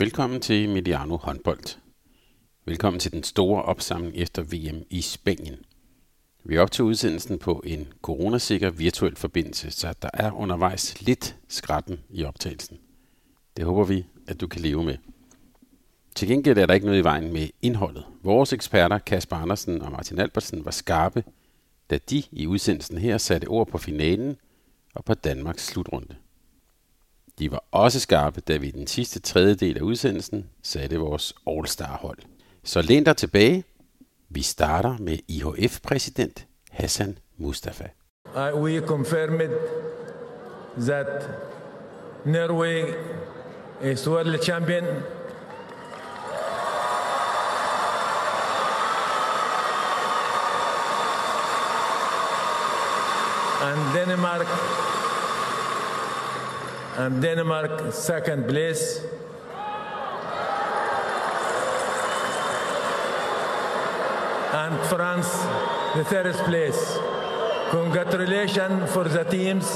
Velkommen til Mediano håndbold. Velkommen til den store opsamling efter VM i Spanien. Vi optager udsendelsen på en coronasikker virtuel forbindelse, så der er undervejs lidt skratten i optagelsen. Det håber vi, at du kan leve med. Til gengæld er der ikke noget i vejen med indholdet. Vores eksperter, Kasper Andersen og Martin Albertsen, var skarpe, da de i udsendelsen her satte ord på finalen og på Danmarks slutrunde. De var også skarpe, da vi i den sidste tredjedel af udsendelsen satte vores All-Star-hold. Så læn dig tilbage. Vi starter med IHF-præsident Hassan Mustafa. I, we confirmed that Norway is world champion. And Denmark and Denmark second place. And France the third place. Congratulations for the teams.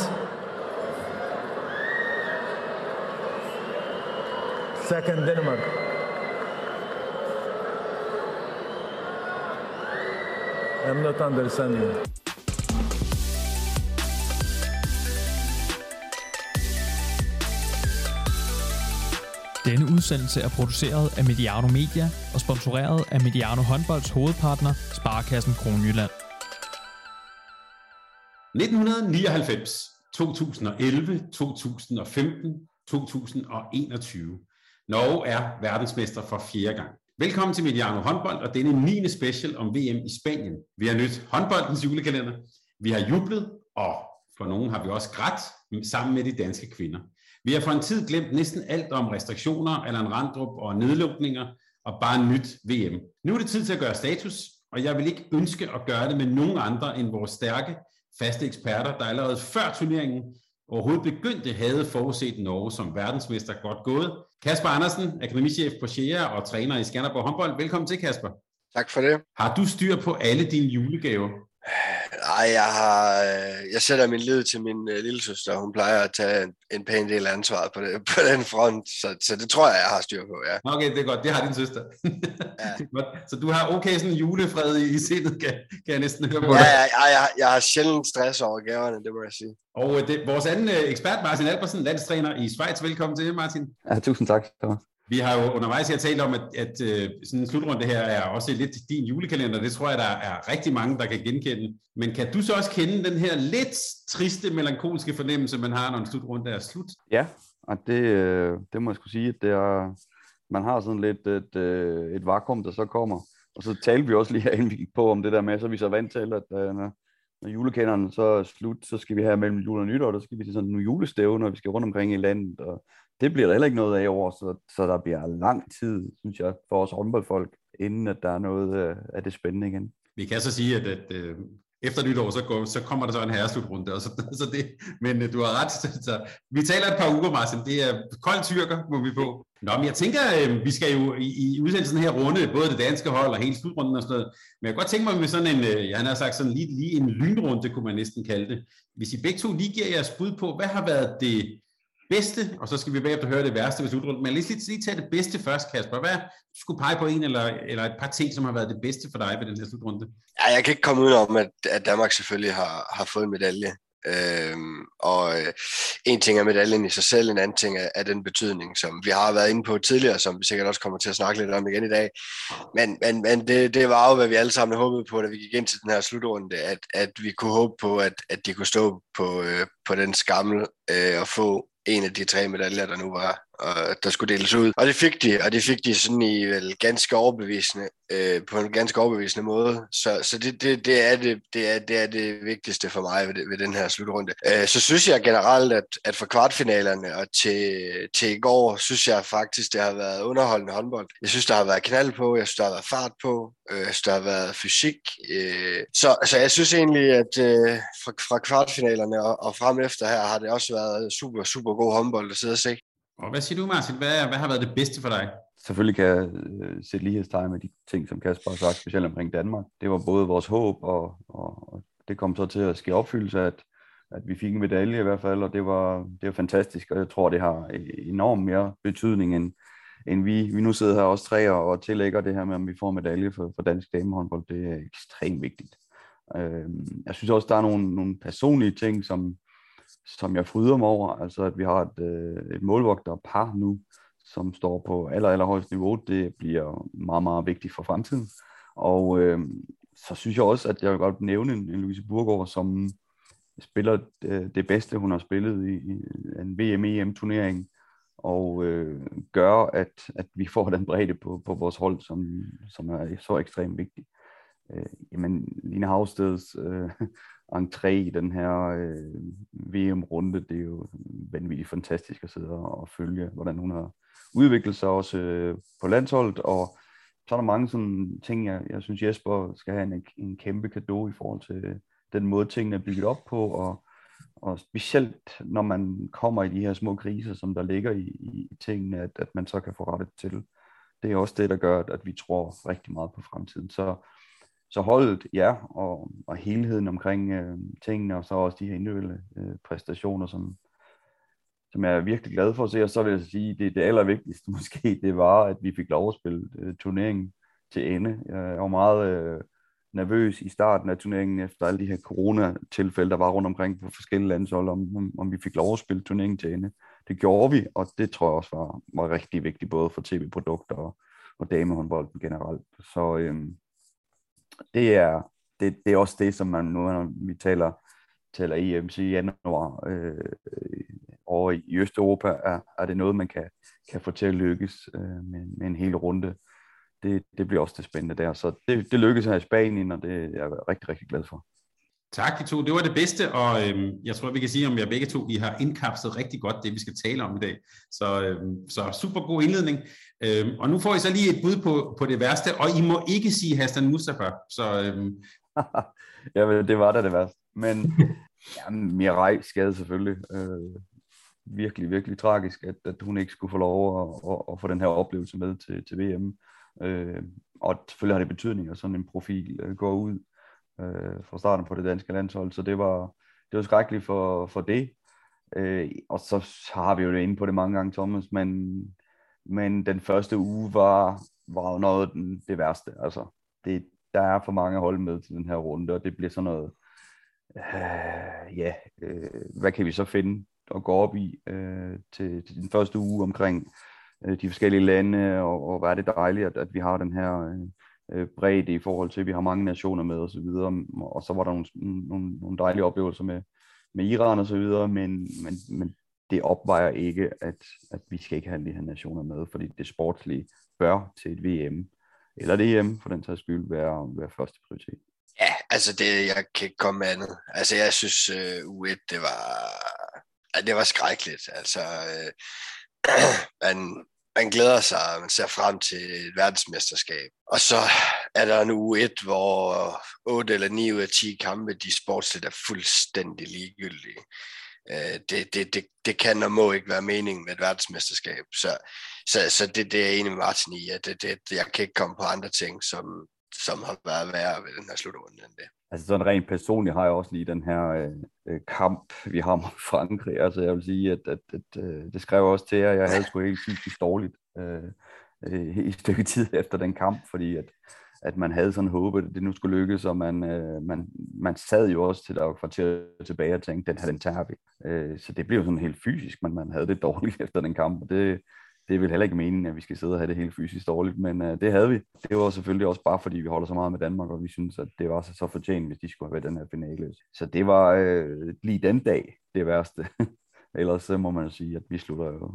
Second Denmark. I'm not understanding. Denne udsendelse er produceret af Mediano Media og sponsoreret af Mediano Håndbolds hovedpartner, Sparkassen Kronjylland. 1999, 2011, 2015, 2021. Norge er verdensmester for fjerde gang. Velkommen til Mediano håndbold og denne 9. special om VM i Spanien. Vi har nyt håndboldens julekalender. Vi har jublet, og for nogen har vi også grædt sammen med de danske kvinder. Vi har for en tid glemt næsten alt om restriktioner, Allan Randrup og nedlukninger, og bare nyt VM. Nu er det tid til at gøre status, og jeg vil ikke ønske at gøre det med nogen andre end vores stærke, faste eksperter, der allerede før turneringen overhovedet begyndte havde forudset Norge som verdensmester godt gået. Kasper Andersen, akademichef på Shea og træner i Skanderborg håndbold. Velkommen til, Kasper. Tak for det. Har du styr på alle dine julegaver? Nej, jeg har, øh, jeg sætter min lid til min uh, lille søster. Hun plejer at tage en, en pæn del af ansvaret på, det, på den front, så, så det tror jeg, jeg har styr på, ja. Okay, det er godt. Det har din søster. Ja. så du har okay sådan julefred i, i sindet, kan, kan jeg næsten høre på ja, Ja, ja, jeg, jeg har sjældent stress over gaverne, det må jeg sige. Og øh, det, vores anden ekspert, Martin Albersen, landstræner i Schweiz. Velkommen til, Martin. Ja, tusind tak. Vi har jo undervejs her talt om, at, at øh, sådan en slutrunde her er også lidt din julekalender. Det tror jeg, der er rigtig mange, der kan genkende. Men kan du så også kende den her lidt triste, melankolske fornemmelse, man har, når en slutrunde er slut? Ja, og det, øh, det må jeg skulle sige, at det er, man har sådan lidt et, øh, et vakuum, der så kommer. Og så talte vi også lige her, vi på om det der med, så vi så vant til, at når, når julekenderen så er slut, så skal vi have mellem jul og nytår, der skal vi til sådan en julestævne, og vi skal rundt omkring i landet, og det bliver der heller ikke noget af over, så, så der bliver lang tid, synes jeg, for os håndboldfolk, inden at der er noget øh, af det spændende igen. Vi kan så sige, at, at øh, efter nytår, så, går, så kommer der så en herreslutrunde, og så, så det, men øh, du har ret. Så, vi taler et par uger, Martin. Det er kold tyrker, må vi på. Nå, men jeg tænker, øh, vi skal jo i, i udsendelsen her runde, både det danske hold og hele slutrunden og sådan noget. Men jeg kan godt tænke mig med sådan en, øh, jeg har sagt sådan lige, lige en lynrunde, kunne man næsten kalde det. Hvis I begge to lige giver jeres bud på, hvad har været det bedste, og så skal vi bagefter høre det værste ved slutrunden. Men lige, lige, lige tage det bedste først, Kasper. Hvad du skulle pege på en eller, eller et par ting, som har været det bedste for dig ved den her slutrunde? Ja, jeg kan ikke komme ud om, at, at Danmark selvfølgelig har, har fået en medalje. Øhm, og øh, en ting er medaljen i sig selv, en anden ting er, er den betydning, som vi har været inde på tidligere, som vi sikkert også kommer til at snakke lidt om igen i dag. Men, men, men det, det var jo, hvad vi alle sammen håbede på, da vi gik ind til den her slutrunde, at, at vi kunne håbe på, at, at de kunne stå på, øh, på den skammel øh, og få en af de tre medaljer, der nu var, og der skulle deles ud. Og det fik de, og det fik de sådan i vel ganske overbevisende, øh, på en ganske overbevisende måde. Så, så det, det, det, er det, det, er, det er det vigtigste for mig ved, ved den her slutrunde. Øh, så synes jeg generelt, at, at for kvartfinalerne og til, til i går, synes jeg faktisk, det har været underholdende håndbold. Jeg synes, der har været knald på, jeg synes, der har været fart på, øh, jeg synes, der har været fysik. Øh, så, så jeg synes egentlig, at øh, fra, fra kvartfinalerne og, og frem efter her, har det også været super, super god håndbold at sidde og se. Og hvad siger du, Martin? Hvad, hvad har været det bedste for dig? Selvfølgelig kan jeg øh, sætte lighedstegn med de ting, som Kasper har sagt, specielt omkring Danmark. Det var både vores håb, og, og, og det kom så til at ske opfyldelse, at, at vi fik en medalje i hvert fald, og det var, det var fantastisk, og jeg tror, det har enormt mere betydning end, end vi, vi nu sidder her også tre og, og tillægger det her med, om vi får medalje for, for dansk damehåndbold. Det er ekstremt vigtigt. Øh, jeg synes også, der er nogle, nogle personlige ting, som, som jeg fryder mig over. Altså, at vi har et, øh, et målvogterpar nu, som står på aller, allerhøjeste niveau. Det bliver meget, meget vigtigt for fremtiden. Og øh, så synes jeg også, at jeg vil godt nævne en, en Louise Burgård, som spiller det, det bedste, hun har spillet i, i en VM-EM-turnering, og øh, gør, at, at vi får den bredde på, på vores hold, som, som er så ekstremt vigtig. Øh, jamen, Line Havsteds øh, entré i den her øh, VM-runde, det er jo vanvittigt fantastisk at sidde og følge, hvordan hun har udviklet sig også øh, på landsholdet, og så er der mange sådan ting, jeg, jeg synes Jesper skal have en, en kæmpe gave i forhold til øh, den måde, tingene er bygget op på, og, og specielt når man kommer i de her små kriser, som der ligger i, i tingene, at, at man så kan få rettet til. Det er også det, der gør, at, at vi tror rigtig meget på fremtiden. Så, så holdet, ja, og, og helheden omkring øh, tingene, og så også de her individuelle øh, præstationer, som, som jeg er virkelig glad for at se. Og så vil jeg sige, det, det allervigtigste måske, det var, at vi fik lov at spille øh, turneringen til ende. Jeg var meget øh, nervøs i starten af turneringen, efter alle de her coronatilfælde, der var rundt omkring på forskellige landshold, om, om, om vi fik lov at spille turneringen til ende. Det gjorde vi, og det tror jeg også var, var rigtig vigtigt, både for tv-produkter og, og damehåndbolden generelt. Så Øh, det, er, det, det er også det, som man nu, når vi taler, taler EMC i januar, øh, over i Østeuropa, er, er det noget, man kan, kan få til at lykkes øh, med, med en hel runde det, det bliver også det spændende der. Så det, det lykkedes her i Spanien, og det er jeg rigtig, rigtig glad for. Tak, de to. Det var det bedste, og øhm, jeg tror, vi kan sige om jer begge to, vi har indkapslet rigtig godt det, vi skal tale om i dag. Så, øhm, så super god indledning. Øhm, og nu får I så lige et bud på, på det værste, og I må ikke sige Hassan Mustafa. Så, øhm... ja, det var da det værste. Men ja, Mirai skade selvfølgelig. Øh, virkelig, virkelig tragisk, at, at hun ikke skulle få lov at, at, at få den her oplevelse med til, til VM. Øh, og selvfølgelig har det betydning, at sådan en profil øh, går ud øh, fra starten på det danske landshold, så det var, det var skrækkeligt for, for det. Øh, og så har vi jo det inde på det mange gange, Thomas, men, men den første uge var, var jo noget den, det værste. Altså, det, der er for mange hold med til den her runde, og det bliver sådan noget, øh, ja, øh, hvad kan vi så finde og gå op i øh, til, til den første uge omkring øh, de forskellige lande, og, og hvor er det dejligt, at, at vi har den her øh, øh bredde i forhold til, at vi har mange nationer med osv., og, og så var der nogle, nogle, nogle dejlige oplevelser med, med Iran og så videre, men, men, men det opvejer ikke, at, at vi skal ikke have de her nationer med, fordi det sportslige bør til et VM, eller det EM for den tages skyld, være, være første prioritet. Ja, altså det, jeg kan ikke komme med andet. Altså jeg synes, øh, U1, det var, det var skrækkeligt. Altså, uh, man, man glæder sig, man ser frem til et verdensmesterskab. Og så er der en uge et, hvor 8 eller 9 ud af 10 kampe, de sportsligt er fuldstændig ligegyldige. Øh, det, det, det, det kan og må ikke være meningen med et verdensmesterskab. Så, så, så det, det er jeg enig med Martin i, at det, det, jeg kan ikke komme på andre ting, som, som har været værre ved den her slutrunde end det. Altså sådan rent personligt har jeg også lige den her øh, øh, kamp, vi har mod Frankrig. Altså jeg vil sige, at, at, at øh, det skrev også til jer, jeg havde sgu helt psykisk dårligt øh, øh, i et stykke tid efter den kamp, fordi at, at man havde sådan håbet, at det nu skulle lykkes, og man, øh, man, man sad jo også til der var kvarter tilbage og tænkte, den her, den tager vi. Øh, så det blev sådan helt fysisk, men man havde det dårligt efter den kamp, og det, det er vel heller ikke meningen, at vi skal sidde og have det helt fysisk dårligt, men øh, det havde vi. Det var selvfølgelig også bare, fordi vi holder så meget med Danmark, og vi synes, at det var så, så fortjent, hvis de skulle have været den her finale. Så det var øh, lige den dag det værste. Ellers så må man jo sige, at vi slutter jo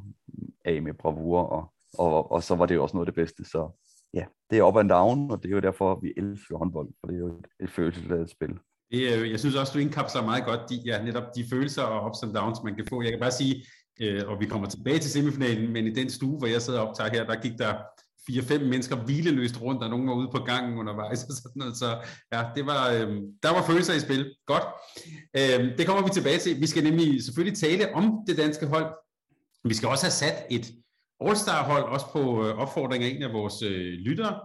af med bravur, og, og, og så var det jo også noget af det bedste. Så ja, det er up and down, og det er jo derfor, vi elsker håndbold, for det er jo et, et følelsesladet spil. Det, øh, jeg synes også, du indkapsler meget godt de, ja, netop de følelser og ups and downs, man kan få. Jeg kan bare sige, øh, og vi kommer tilbage til semifinalen, men i den stue, hvor jeg sad og optager her, der gik der fire-fem mennesker hvileløst rundt, og nogen var ude på gangen undervejs og sådan noget. Så ja, det var, øh, der var følelser i spil. Godt. Øh, det kommer vi tilbage til. Vi skal nemlig selvfølgelig tale om det danske hold. Vi skal også have sat et All-Star-hold, også på øh, opfordring af en af vores øh, lyttere.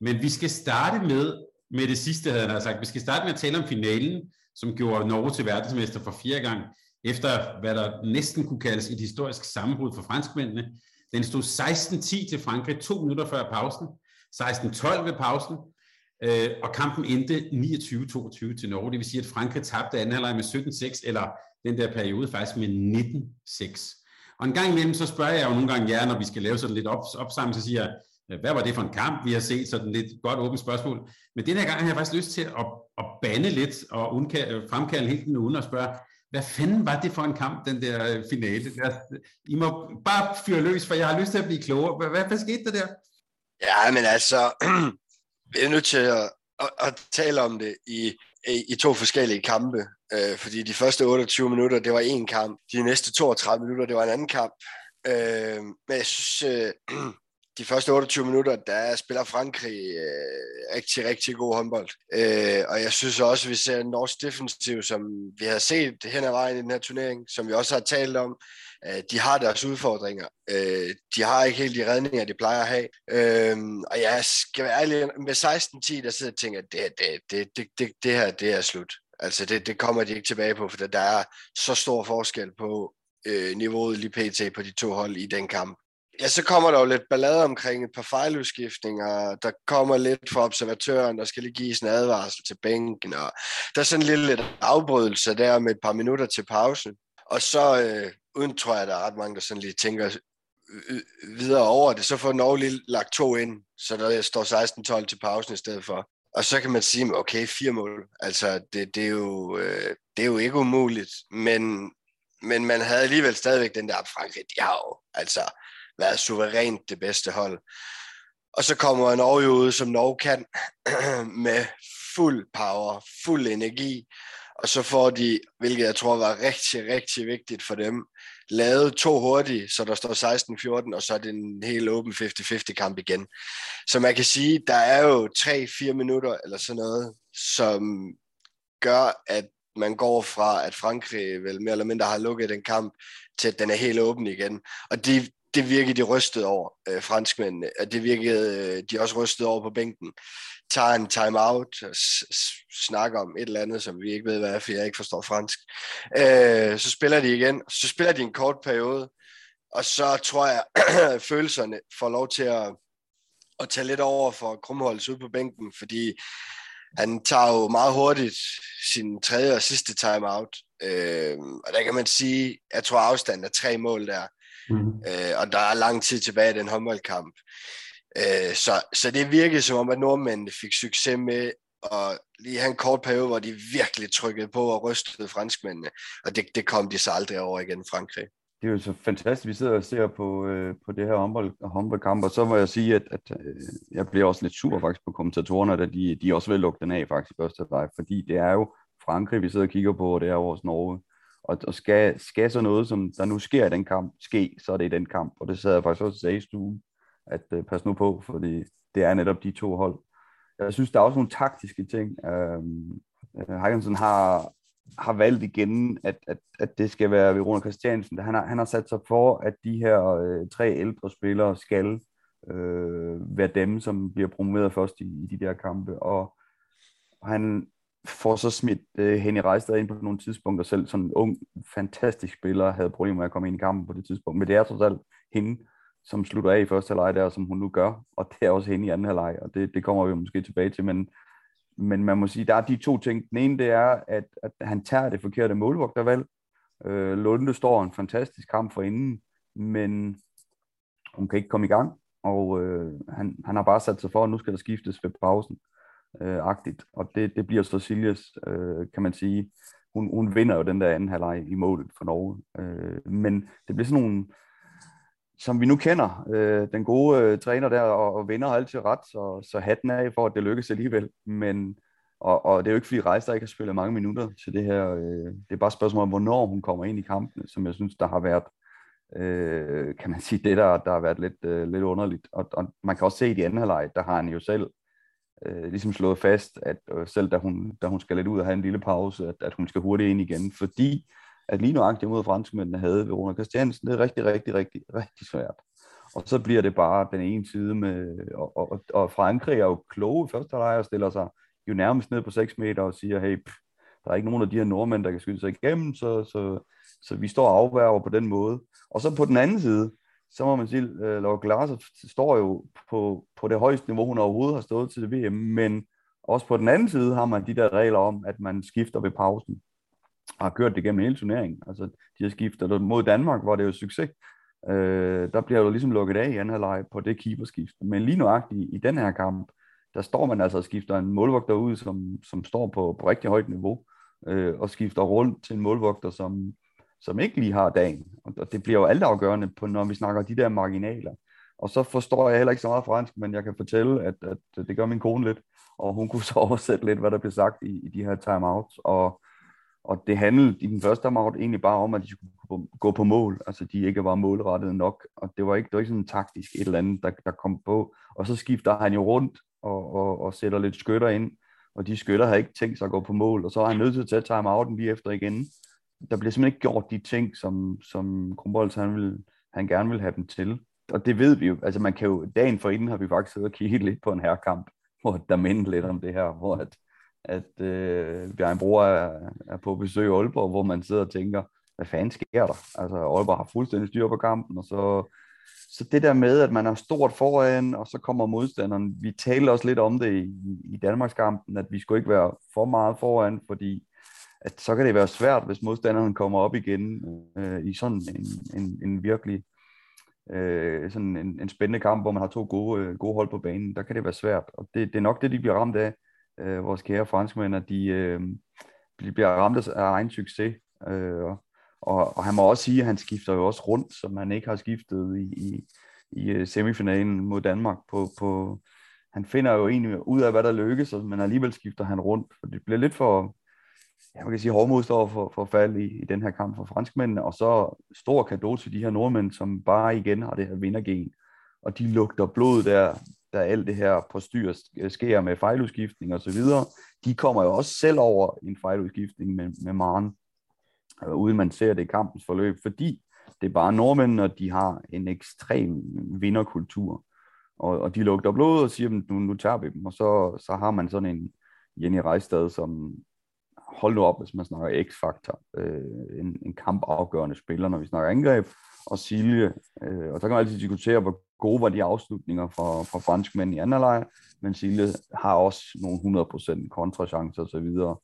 Men vi skal starte med, med det sidste, havde jeg sagt. Vi skal starte med at tale om finalen, som gjorde Norge til verdensmester for fire gang efter hvad der næsten kunne kaldes et historisk sammenbrud for franskmændene. Den stod 16-10 til Frankrig, to minutter før pausen, 16-12 ved pausen, øh, og kampen endte 29-22 til Norge. Det vil sige, at Frankrig tabte anden halvleg med 17-6, eller den der periode faktisk med 19-6. Og en gang imellem, så spørger jeg jo nogle gange jer, når vi skal lave sådan lidt op, opsamling, så siger jeg, øh, hvad var det for en kamp, vi har set? Sådan lidt godt åbent spørgsmål. Men den her gang har jeg faktisk lyst til at, at bande lidt og undka- fremkalde helt den uden og spørge, hvad fanden var det for en kamp, den der øh, finale? I må bare fyre løs, for jeg har lyst til at blive klogere. Hvad, hvad, hvad skete der der? Ja, men altså, vi er nødt til at, at, at tale om det i, i, i to forskellige kampe. Øh, fordi de første 28 minutter, det var en kamp. De næste 32 minutter, det var en anden kamp. Øh, men jeg synes, øh, de første 28 minutter, der spiller Frankrig øh, rigtig, rigtig god håndbold. Øh, og jeg synes også, at vi ser en norsk defensiv, som vi har set hen ad vejen i den her turnering, som vi også har talt om. Øh, de har deres udfordringer. Øh, de har ikke helt de redninger, de plejer at have. Øh, og jeg skal være ærlig, med 16-10, der sidder og tænker, at det, det, det, det, det, det her, det er slut. Altså, det, det kommer de ikke tilbage på, for der er så stor forskel på øh, niveauet lige pt. på de to hold i den kamp. Ja, så kommer der jo lidt ballade omkring et par fejludskiftninger. Der kommer lidt fra observatøren, der skal lige gives en advarsel til bænken. Og der er sådan en lille lidt afbrydelse der med et par minutter til pausen. Og så, øh, uden tror jeg, der er ret mange, der sådan lige tænker øh, øh, videre over det, så får Norge lige lagt to ind, så der står 16-12 til pausen i stedet for. Og så kan man sige, okay, fire mål. Altså, det, det, er, jo, øh, det er jo ikke umuligt, men, men man havde alligevel stadigvæk den der, Frankrig, de har jo, altså, været suverænt det bedste hold. Og så kommer Norge ud, som Norge kan, med fuld power, fuld energi, og så får de, hvilket jeg tror var rigtig, rigtig vigtigt for dem, lavet to hurtigt, så der står 16-14, og så er det en helt åben 50-50 kamp igen. Så man kan sige, der er jo 3-4 minutter eller sådan noget, som gør, at man går fra, at Frankrig vel mere eller mindre har lukket den kamp, til at den er helt åben igen. Og de, det virkede de rystet over, øh, franskmændene. At det virkede øh, de også rystet over på bænken. Tager en time-out, snakker om et eller andet, som vi ikke ved, hvad er, for jeg ikke forstår fransk. Øh, så spiller de igen. Så spiller de en kort periode, og så tror jeg, at følelserne får lov til at, at tage lidt over for Krumholds ud på bænken, fordi han tager jo meget hurtigt sin tredje og sidste timeout. Øh, og der kan man sige, jeg tror afstanden er tre mål der. Mm. Øh, og der er lang tid tilbage i den håndboldkamp. Øh, så, så det virkede som om, at nordmændene fik succes med at lige have en kort periode, hvor de virkelig trykkede på og rystede franskmændene. Og det, det kom de så aldrig over igen, Frankrig. Det er jo så fantastisk, vi sidder og ser på, øh, på det her håndbold, håndboldkamp, og så må jeg sige, at, at øh, jeg bliver også lidt sur faktisk på kommentatorerne, at de, de også vil lukke den af faktisk første leg, fordi det er jo Frankrig, vi sidder og kigger på, og det er jo også Norge. Og, og skal, skal så noget, som der nu sker i den kamp, ske, så er det i den kamp. Og det sad jeg faktisk også sagde i stuen, at uh, pas nu på, fordi det er netop de to hold. Jeg synes, der er også nogle taktiske ting. Uh, uh, har, har valgt igen, at, at, at det skal være Verona Christiansen. Han har, han har sat sig for, at de her uh, tre ældre spillere skal uh, være dem, som bliver promoveret først i, i de der kampe. Og han, får så smidt uh, Henny Reistad ind på nogle tidspunkter selv. Sådan en ung, fantastisk spiller havde problemer med at komme ind i kampen på det tidspunkt. Men det er trods alt hende, som slutter af i første halvleg der, som hun nu gør. Og det er også hende i anden halvleg, og det, det kommer vi måske tilbage til. Men, men man må sige, der er de to ting. Den ene, det er, at, at han tager det forkerte målvogtervalg. Øh, Lunde står en fantastisk kamp for inden, men hun kan ikke komme i gang. Og øh, han, han har bare sat sig for, at nu skal der skiftes ved pausen øh, agtigt. Og det, det bliver så Siljes, øh, kan man sige. Hun, hun vinder jo den der anden halvleg i målet for Norge. Øh, men det bliver sådan nogle, som vi nu kender, øh, den gode øh, træner der, og, og vinder altid ret, så, så hatten af for, at det lykkes alligevel. Men, og, og det er jo ikke, fordi Rejser ikke har spillet mange minutter til det her. Øh, det er bare et spørgsmål om, hvornår hun kommer ind i kampen, som jeg synes, der har været, øh, kan man sige, det der, der har været lidt, øh, lidt underligt. Og, og man kan også se i de anden halvleg, der har han jo selv øh, ligesom slået fast, at øh, selv da hun, da hun skal lidt ud og have en lille pause, at, at hun skal hurtigt ind igen, fordi at lige nuagtigt mod franskmændene havde Verona Christiansen, det er rigtig, rigtig, rigtig, rigtig svært. Og så bliver det bare den ene side med, og, og, og Frankrig er jo kloge første halvleg og stiller sig jo nærmest ned på 6 meter og siger, hey, pff, der er ikke nogen af de her nordmænd, der kan skyde sig igennem, så, så, så vi står og afværger på den måde. Og så på den anden side, så må man sige, at Laura Glasser står jo på, på det højeste niveau, hun overhovedet har stået til VM, men også på den anden side har man de der regler om, at man skifter ved pausen har kørt det gennem hele turneringen. Altså, de har skiftet mod Danmark, hvor det er jo succes. Øh, der bliver jo ligesom lukket af i anden halvleg på det keeperskift. Men lige nuagtigt i, i den her kamp, der står man altså og skifter en målvogter ud, som, som står på, på rigtig højt niveau, øh, og skifter rundt til en målvogter, som, som ikke lige har dagen. Og det bliver jo altafgørende, på, når vi snakker de der marginaler. Og så forstår jeg heller ikke så meget fransk, men jeg kan fortælle, at, at det gør min kone lidt, og hun kunne så oversætte lidt, hvad der blev sagt i, i de her timeouts. Og, og det handlede i den første timeout egentlig bare om, at de skulle gå på mål, altså de ikke var målrettet nok, og det var ikke, det var ikke sådan taktisk et eller andet, der, der kom på. Og så skifter han jo rundt og, og, og sætter lidt skytter ind, og de skytter har ikke tænkt sig at gå på mål, og så er han nødt til at tage timeouten lige efter igen. Der bliver simpelthen ikke gjort de ting, som, som Grumbolds, han, vil, han gerne vil have dem til. Og det ved vi jo, altså man kan jo, dagen for inden har vi faktisk siddet og kigget lidt på en herrekamp, hvor der minder lidt om det her, hvor at, at øh, Bjørn Bror er, er på besøg i Aalborg, hvor man sidder og tænker, hvad fanden sker der? Altså Aalborg har fuldstændig styr på kampen, og så, så det der med, at man er stort foran, og så kommer modstanderen, vi taler også lidt om det i, i Danmarks kampen, at vi skulle ikke være for meget foran, fordi at så kan det være svært, hvis modstanderen kommer op igen øh, i sådan en, en, en virkelig øh, sådan en, en spændende kamp, hvor man har to gode, øh, gode hold på banen. Der kan det være svært, og det, det er nok det, de bliver ramt af, øh, vores kære franskmænd, at de, øh, de bliver ramt af egen succes. Øh, og, og han må også sige, at han skifter jo også rundt, som han ikke har skiftet i, i, i øh, semifinalen mod Danmark. På, på, han finder jo egentlig ud af, hvad der lykkes, men alligevel skifter han rundt. For det bliver lidt for, jeg kan sige, hårdmodstår for, for fald i, i den her kamp for franskmændene, og så stor kado til de her nordmænd, som bare igen har det her vindergen, og de lugter blod der, der alt det her på styr øh, sker med fejludskiftning og så videre. De kommer jo også selv over en fejludskiftning med, med Maren, øh, uden man ser det i kampens forløb, fordi det er bare nordmænd, og de har en ekstrem vinderkultur. Og, og de lugter blod og siger, nu, nu tager vi dem. Og så, så har man sådan en Jenny Rejstad, som hold nu op, hvis man snakker X-faktor, øh, en, en kampafgørende spiller, når vi snakker angreb, og Silje, øh, og så kan man altid diskutere, hvor gode var de afslutninger fra, fra franskmænd i anden leg, men Silje har også nogle 100% kontrachancer og så videre,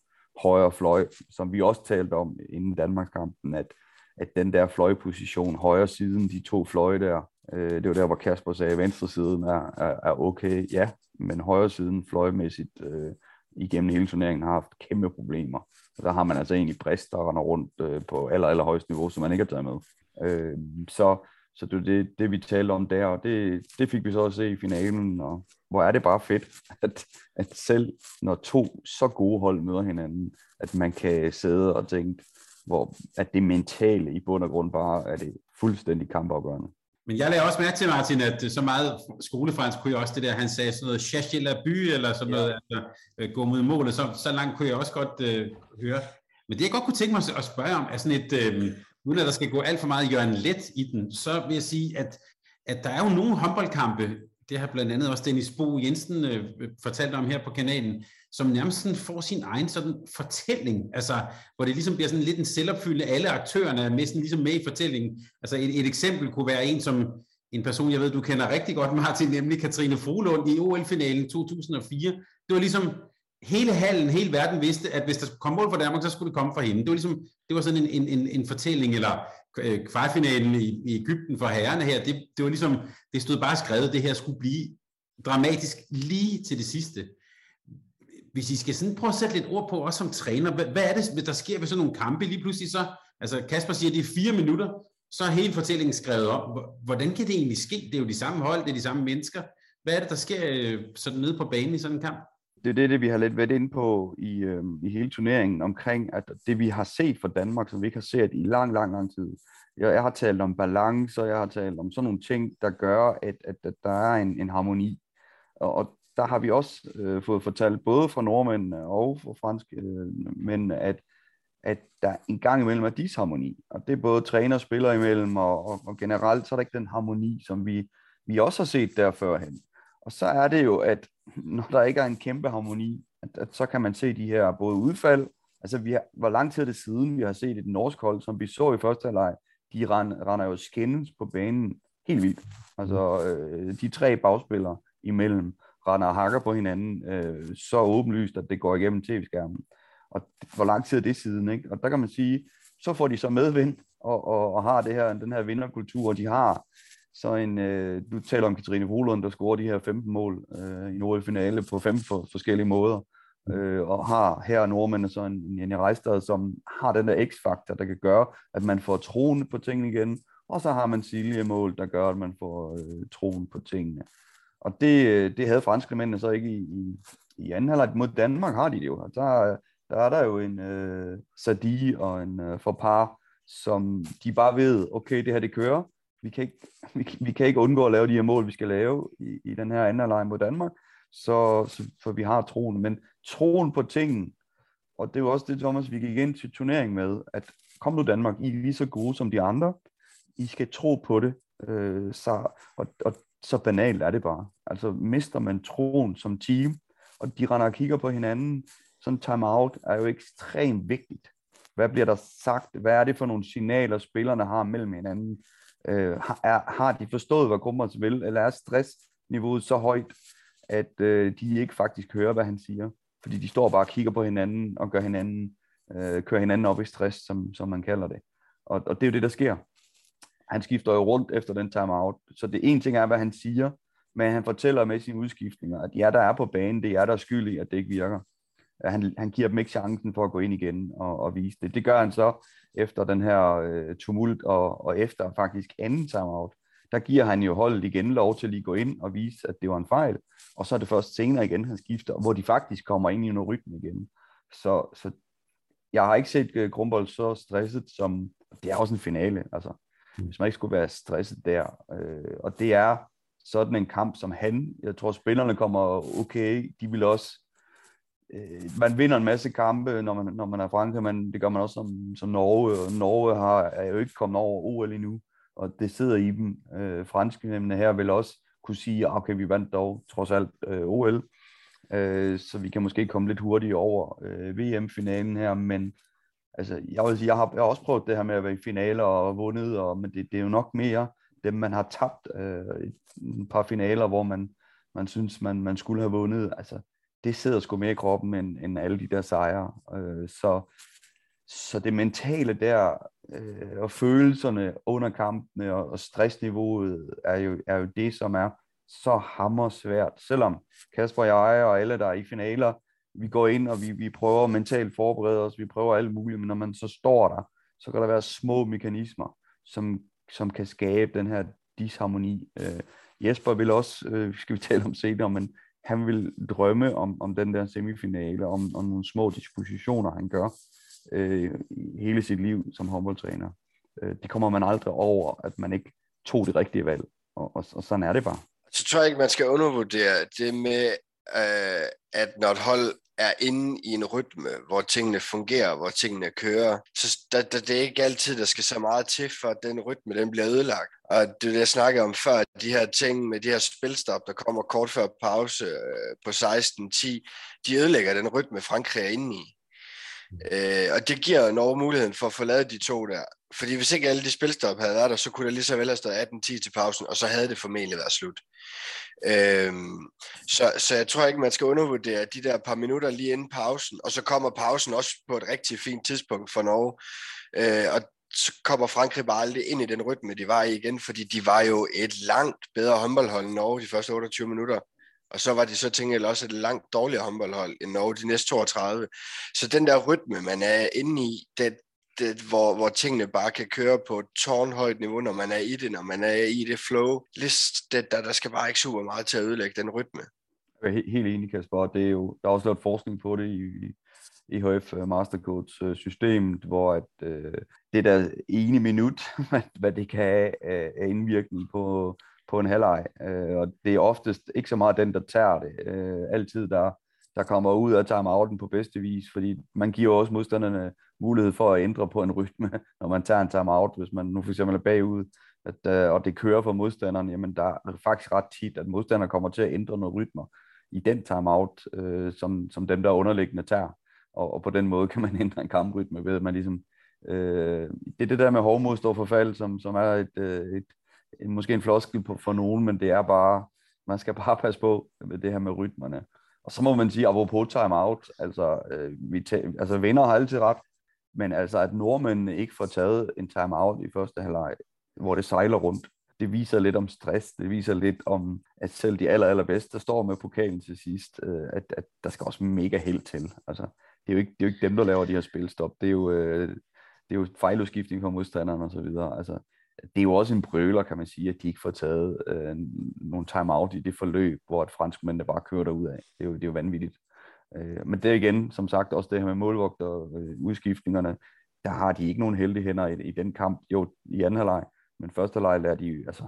højre fløj, som vi også talte om inden Danmarkskampen, at, at den der fløjposition, højre siden, de to fløje der, øh, det var der, hvor Kasper sagde, at venstre siden er, er, er okay, ja, men højre siden fløjmæssigt øh, igennem hele turneringen har haft kæmpe problemer. Og der har man altså egentlig brist, der render rundt øh, på aller, aller højeste niveau, som man ikke har taget med. Øh, så så det det, det, vi talte om der, og det, det fik vi så at se i finalen, og hvor er det bare fedt, at, at selv når to så gode hold møder hinanden, at man kan sidde og tænke, hvor, at det mentale i bund og grund bare er det fuldstændig kampafgørende. Men jeg lagde også mærke til, Martin, at så meget skolefransk kunne jeg også det der, han sagde sådan noget chasse la by, eller sådan noget, ja. altså, øh, gå mod målet, så, så langt kunne jeg også godt øh, høre. Men det jeg godt kunne tænke mig at spørge om, er sådan et, øh, uden at der skal gå alt for meget Jørgen Let i den, så vil jeg sige, at, at der er jo nogle håndboldkampe, det har blandt andet også Dennis Bo Jensen øh, fortalt om her på kanalen, som nærmest sådan får sin egen sådan fortælling, altså hvor det ligesom bliver sådan lidt en selvopfyldende, alle aktørerne er med, sådan ligesom med i fortællingen. Altså et, et eksempel kunne være en som en person, jeg ved, du kender rigtig godt, Martin, nemlig Katrine Frohlund i OL-finalen 2004. Det var ligesom, hele hallen, hele verden vidste, at hvis der skulle komme mål for Danmark, så skulle det komme fra hende. Det var ligesom, det var sådan en, en, en en fortælling, eller øh, kvartfinalen i, i Ægypten for herrerne her, det, det var ligesom, det stod bare skrevet, det her skulle blive dramatisk lige til det sidste. Hvis I skal sådan prøve at sætte lidt ord på, også som træner, hvad, hvad er det, der sker ved sådan nogle kampe lige pludselig så? Altså Kasper siger, at det er fire minutter, så er hele fortællingen skrevet op. Hvordan kan det egentlig ske? Det er jo de samme hold, det er de samme mennesker. Hvad er det, der sker øh, sådan nede på banen i sådan en kamp? det er det, det, vi har lidt været inde på i, øh, i hele turneringen, omkring at det, vi har set fra Danmark, som vi ikke har set i lang, lang, lang tid. Jeg, jeg har talt om balance, og jeg har talt om sådan nogle ting, der gør, at, at, at der er en, en harmoni. Og, og der har vi også øh, fået fortalt, både fra nordmændene og fra franske øh, at, at der en gang imellem er disharmoni. Og det er både træner og spiller imellem, og, og, og generelt så er der ikke den harmoni, som vi, vi også har set der førhen. Og så er det jo, at når der ikke er en kæmpe harmoni, at, at så kan man se de her både udfald, altså vi har, hvor lang tid er det siden, vi har set et norsk hold, som vi så i første halvleg, de render, render jo skændes på banen helt vildt. Altså, øh, de tre bagspillere imellem render og hakker på hinanden øh, så åbenlyst, at det går igennem tv-skærmen. Og hvor lang tid er det siden, ikke? Og der kan man sige, så får de så medvind og, og, og har det her, den her vinderkultur, og de har så en, øh, du taler om Katrine Volund, der scorer de her 15 mål øh, i Nord finale på fem for, forskellige måder, øh, og har her nordmændene så en, en Jenny Reistad, som har den der x-faktor, der kan gøre, at man får troen på tingene igen, og så har man Silje mål, der gør, at man får øh, troen på tingene. Og det, øh, det havde franskmændene så ikke i, i, i anden halvleg mod Danmark, har de det jo. Der, der er der jo en øh, Sadi og en øh, Forpar, som de bare ved, okay, det her det kører, vi kan, ikke, vi, vi kan ikke undgå at lave de her mål, vi skal lave i, i den her anden halvleg mod Danmark, så, så, for vi har troen. Men troen på tingene, og det er jo også det, Thomas, vi gik ind til turneringen med, at kom nu Danmark, I er lige så gode som de andre, I skal tro på det, øh, så, og, og så banalt er det bare. Altså mister man troen som team, og de render og kigger på hinanden, sådan time-out er jo ekstremt vigtigt. Hvad bliver der sagt? Hvad er det for nogle signaler, spillerne har mellem hinanden? Øh, har, er, har de forstået, hvad Grummers vil, eller er stressniveauet så højt, at øh, de ikke faktisk hører, hvad han siger? Fordi de står bare og kigger på hinanden og gør hinanden, øh, kører hinanden op i stress, som, som man kalder det. Og, og det er jo det, der sker. Han skifter jo rundt efter den timeout. Så det ene ting er, hvad han siger, men han fortæller med sine udskiftninger, at jer, der er på banen, det er jer, der er skyld i, at det ikke virker. Han, han giver dem ikke chancen for at gå ind igen og, og vise det. Det gør han så efter den her øh, tumult, og, og efter faktisk anden timeout, der giver han jo holdet igen lov til at lige gå ind og vise, at det var en fejl. Og så er det først senere igen, han skifter, hvor de faktisk kommer ind i en rytme igen. Så, så jeg har ikke set øh, Grumbold så stresset som, det er også en finale, altså. Hvis man ikke skulle være stresset der. Øh, og det er sådan en kamp, som han, jeg tror spillerne kommer okay, de vil også øh, man vinder en masse kampe, når man, når man er Frankrig, men det gør man også som, som Norge, og Norge har, er jo ikke kommet over OL endnu, og det sidder i dem. Øh, franskmændene her vil også kunne sige, okay, vi vandt dog trods alt øh, OL, øh, så vi kan måske komme lidt hurtigt over øh, VM-finalen her, men altså, jeg vil sige, jeg har, jeg har også prøvet det her med at være i finaler og vundet, og, men det, det er jo nok mere dem, man har tabt øh, et, et par finaler, hvor man, man synes, man, man skulle have vundet. Altså, det sidder sgu mere i kroppen end, end alle de der sejre. Øh, så, så det mentale der, øh, og følelserne under kampene og, og stressniveauet, er jo, er jo det, som er så hammer svært. Selvom Kasper og jeg og alle, der er i finaler, vi går ind, og vi, vi prøver mentalt forberede os, vi prøver alt muligt, men når man så står der, så kan der være små mekanismer, som, som kan skabe den her disharmoni. Øh, Jesper vil også, øh, skal vi tale om senere, men han vil drømme om, om den der semifinale, om, om nogle små dispositioner, han gør øh, hele sit liv som håndboldtræner. Øh, det kommer man aldrig over, at man ikke tog det rigtige valg, og, og, og sådan er det bare. Så tror jeg ikke, man skal undervurdere det med, øh, at når et hold er inde i en rytme, hvor tingene fungerer, hvor tingene kører, så der, der, det er ikke altid, der skal så meget til, for at den rytme den bliver ødelagt. Og det, jeg snakkede om før, de her ting med de her spilstop, der kommer kort før pause øh, på 16-10, de ødelægger den rytme, Frankrig er inde i. Øh, og det giver Norge muligheden for at få lavet de to der. Fordi hvis ikke alle de spilstop havde været der, så kunne der lige så vel have stået 18-10 til pausen, og så havde det formentlig været slut. Øhm, så, så jeg tror ikke, man skal undervurdere de der par minutter lige inden pausen, og så kommer pausen også på et rigtig fint tidspunkt for Norge. Øh, og så kommer Frankrig bare aldrig ind i den rytme, de var i igen, fordi de var jo et langt bedre håndboldhold end Norge de første 28 minutter. Og så var de så tænkt også et langt dårligere håndboldhold end Norge de næste 32. Så den der rytme, man er inde i, det, det, hvor, hvor tingene bare kan køre på et tårnhøjt niveau, når man er i det, når man er i det flow. List, det, der, der skal bare ikke super meget til at ødelægge den rytme. Jeg er helt enig, Kasper. Det er jo, der er også lavet forskning på det i, i EHF øh, Mastercodes øh, systemet, hvor at, øh, det der ene minut, hvad det kan have af indvirkning på, på en halvleg. Øh, og det er oftest ikke så meget den, der tager det. Øh, altid der, der kommer ud af timeouten på bedste vis, fordi man giver også modstanderne mulighed for at ændre på en rytme, når man tager en timeout, hvis man nu for eksempel er bagud, at, øh, og det kører for modstanderen, jamen der er faktisk ret tit, at modstanderen kommer til at ændre nogle rytmer i den timeout, øh, som, som dem, der underliggende tager. Og, og på den måde kan man ændre en kamprytme ved, at man ligesom, øh, det er det der med hårdmodstårforfald, som, som er et, øh, et, en, måske en floskel på, for nogen, men det er bare, man skal bare passe på med det her med rytmerne. Og så må man sige, apropos time-out, altså, øh, vi altså vinder har altid ret, men altså at nordmændene ikke får taget en timeout i første halvleg, hvor det sejler rundt, det viser lidt om stress, det viser lidt om, at selv de aller, allerbedste, der står med pokalen til sidst, øh, at, at der skal også mega held til. Altså, det, er jo ikke, det er jo ikke dem, der laver de her spilstop, det er jo, øh, det er jo fejludskiftning for modstanderen og så videre. Altså, det er jo også en brøler, kan man sige, at de ikke får taget øh, nogle time-out i det forløb, hvor et franskmændene bare kører derud af. Det er jo, det er jo vanvittigt. Øh, men det er igen, som sagt, også det her med målvogter og øh, udskiftningerne, der har de ikke nogen heldige hænder i, i den kamp. Jo, i anden halvleg, men første halvleg er de altså,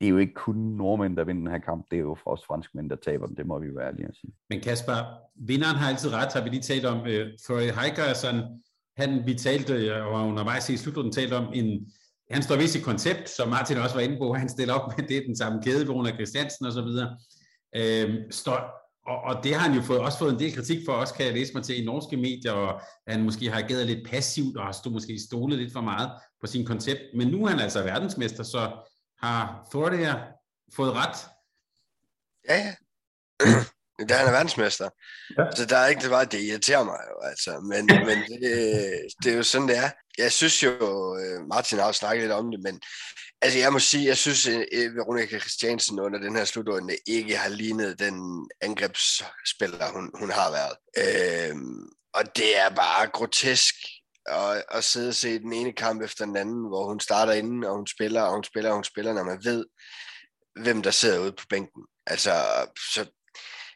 det er jo ikke kun nordmænd, der vinder den her kamp, det er jo for os franskmænd, der taber den, det må vi jo være ærlige at sige. Men Kasper, vinderen har altid ret, har vi lige talt om. Øh, uh, Troy Heikerson, han, vi talte, øh, og undervejs i slutrunden talte om, en, han står vist i koncept, som Martin også var inde på, han stiller op med det, den samme kæde, Verona Christiansen og så videre. Uh, står, og, og det har han jo fået, også fået en del kritik for, også kan jeg læse mig til i norske medier, og han måske har ageret lidt passivt, og har stå, måske stolet lidt for meget på sin koncept. Men nu er han altså verdensmester, så har Thordia fået ret? Ja, ja. Da han er verdensmester. Ja. Så der er ikke det bare, det irriterer mig jo, altså. Men, men det, det, er jo sådan, det er. Jeg synes jo, øh, Martin har snakket lidt om det, men altså jeg må sige, jeg synes, at Veronica Christiansen under den her slutrunde ikke har lignet den angrebsspiller, hun, hun har været. Øhm, og det er bare grotesk at, at sidde og se den ene kamp efter den anden, hvor hun starter inden, og hun spiller, og hun spiller, og hun spiller, når man ved, hvem der sidder ude på bænken. Altså, så